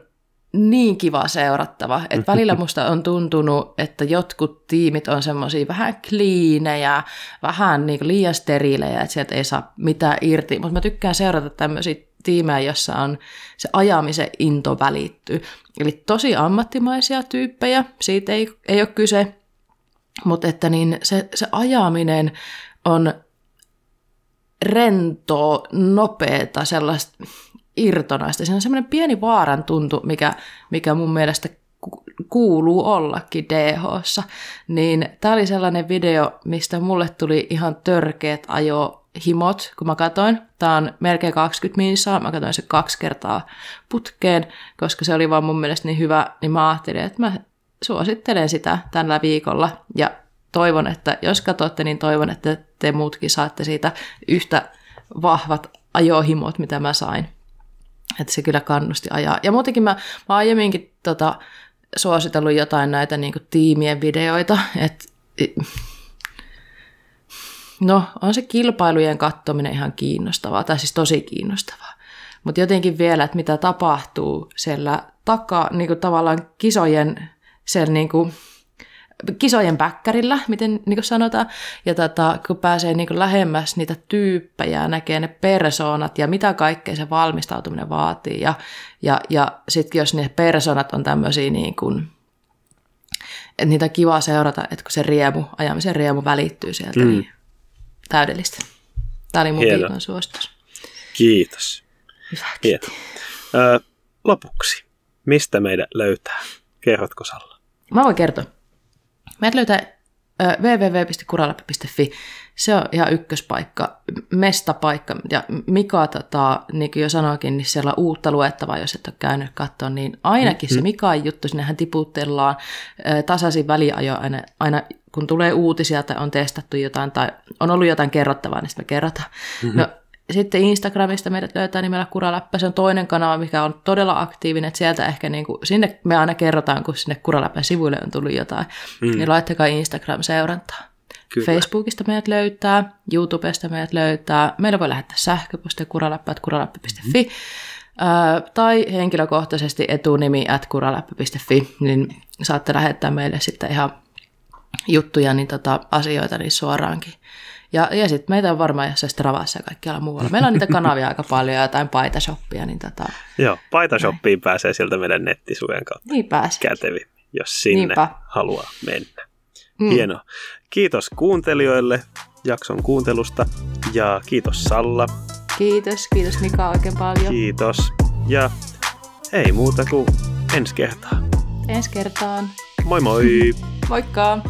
niin kiva seurattava, että välillä musta on tuntunut, että jotkut tiimit on semmoisia vähän kliinejä, vähän niin liian steriilejä, että sieltä ei saa mitään irti, mutta mä tykkään seurata tämmöisiä tiimejä, jossa on se ajamisen into välittyy. Eli tosi ammattimaisia tyyppejä, siitä ei, ei ole kyse, mutta että niin se, se ajaminen on rentoa, nopeeta, sellaista irtonaista. Siinä on semmoinen pieni vaaran tuntu, mikä, mikä mun mielestä kuuluu ollakin dh Niin tämä oli sellainen video, mistä mulle tuli ihan törkeät ajohimot, kun mä katsoin. Tämä on melkein 20 minsaa, mä katsoin se kaksi kertaa putkeen, koska se oli vaan mun mielestä niin hyvä, niin mä ajattelin, että mä suosittelen sitä tällä viikolla ja toivon, että jos katsotte, niin toivon, että te muutkin saatte siitä yhtä vahvat ajohimot, mitä mä sain. Että se kyllä kannusti ajaa. Ja muutenkin mä, mä aiemminkin tota, suositellut jotain näitä niin kuin, tiimien videoita, että no on se kilpailujen kattominen ihan kiinnostavaa, tai siis tosi kiinnostavaa. Mutta jotenkin vielä, että mitä tapahtuu siellä takaa, niin kuin tavallaan kisojen siellä niin kuin, kisojen päkkärillä, miten niin sanotaan, ja tota, kun pääsee niin lähemmäs niitä tyyppejä, näkee ne persoonat ja mitä kaikkea se valmistautuminen vaatii, ja, ja, ja sitten jos ne persoonat on tämmöisiä niin kuin, että niitä on kiva seurata, että kun se riemu, ajamisen riemu välittyy sieltä, mm. niin täydellistä. Tämä oli mun Hieno. viikon suositus. Kiitos. Hyvä, Hieno. Ö, lopuksi, mistä meidän löytää? Kerrotko Salla? Mä voin kertoa. Meidät löytää www.kuralappi.fi. Se on ihan ykköspaikka, mestapaikka. Ja Mika, tota, niin kuin jo sanoikin, niin siellä on uutta luettavaa, jos et ole käynyt katsoa, niin ainakin mm-hmm. se Mikan juttu, sinnehän tiputellaan tasaisin väliajo aina, aina kun tulee uutisia tai on testattu jotain tai on ollut jotain kerrottavaa, niin sitten me kerrotaan. Mm-hmm. No, sitten Instagramista meidät löytää nimellä Kuraläppä. Se on toinen kanava, mikä on todella aktiivinen. Että sieltä ehkä niin kuin, sinne me aina kerrotaan, kun sinne Kuraläppän sivuille on tullut jotain. Mm. Niin laittakaa Instagram-seurantaa. Kyllä. Facebookista meidät löytää, YouTubesta meidät löytää. Meillä voi lähettää sähköpostia kuraläppä, kuraläppä.fi. Mm. tai henkilökohtaisesti etunimi at kuraläppä.fi, niin saatte lähettää meille sitten ihan juttuja, niin tota, asioita niin suoraankin. Ja, ja sitten meitä on varmaan jossain Stravassa ja kaikkialla muualla. Meillä on niitä kanavia aika paljon ja jotain paitashoppia. Niin tota, Joo, paitashoppiin näin. pääsee sieltä meidän nettisuojan kautta. Niin pääsee. Kätevi, jos sinne Niinpä. haluaa mennä. Mm. Hienoa. Kiitos kuuntelijoille jakson kuuntelusta ja kiitos Salla. Kiitos, kiitos Mika oikein paljon. Kiitos. Ja ei muuta kuin ensi kertaan. Ensi kertaan. Moi moi. Moikka.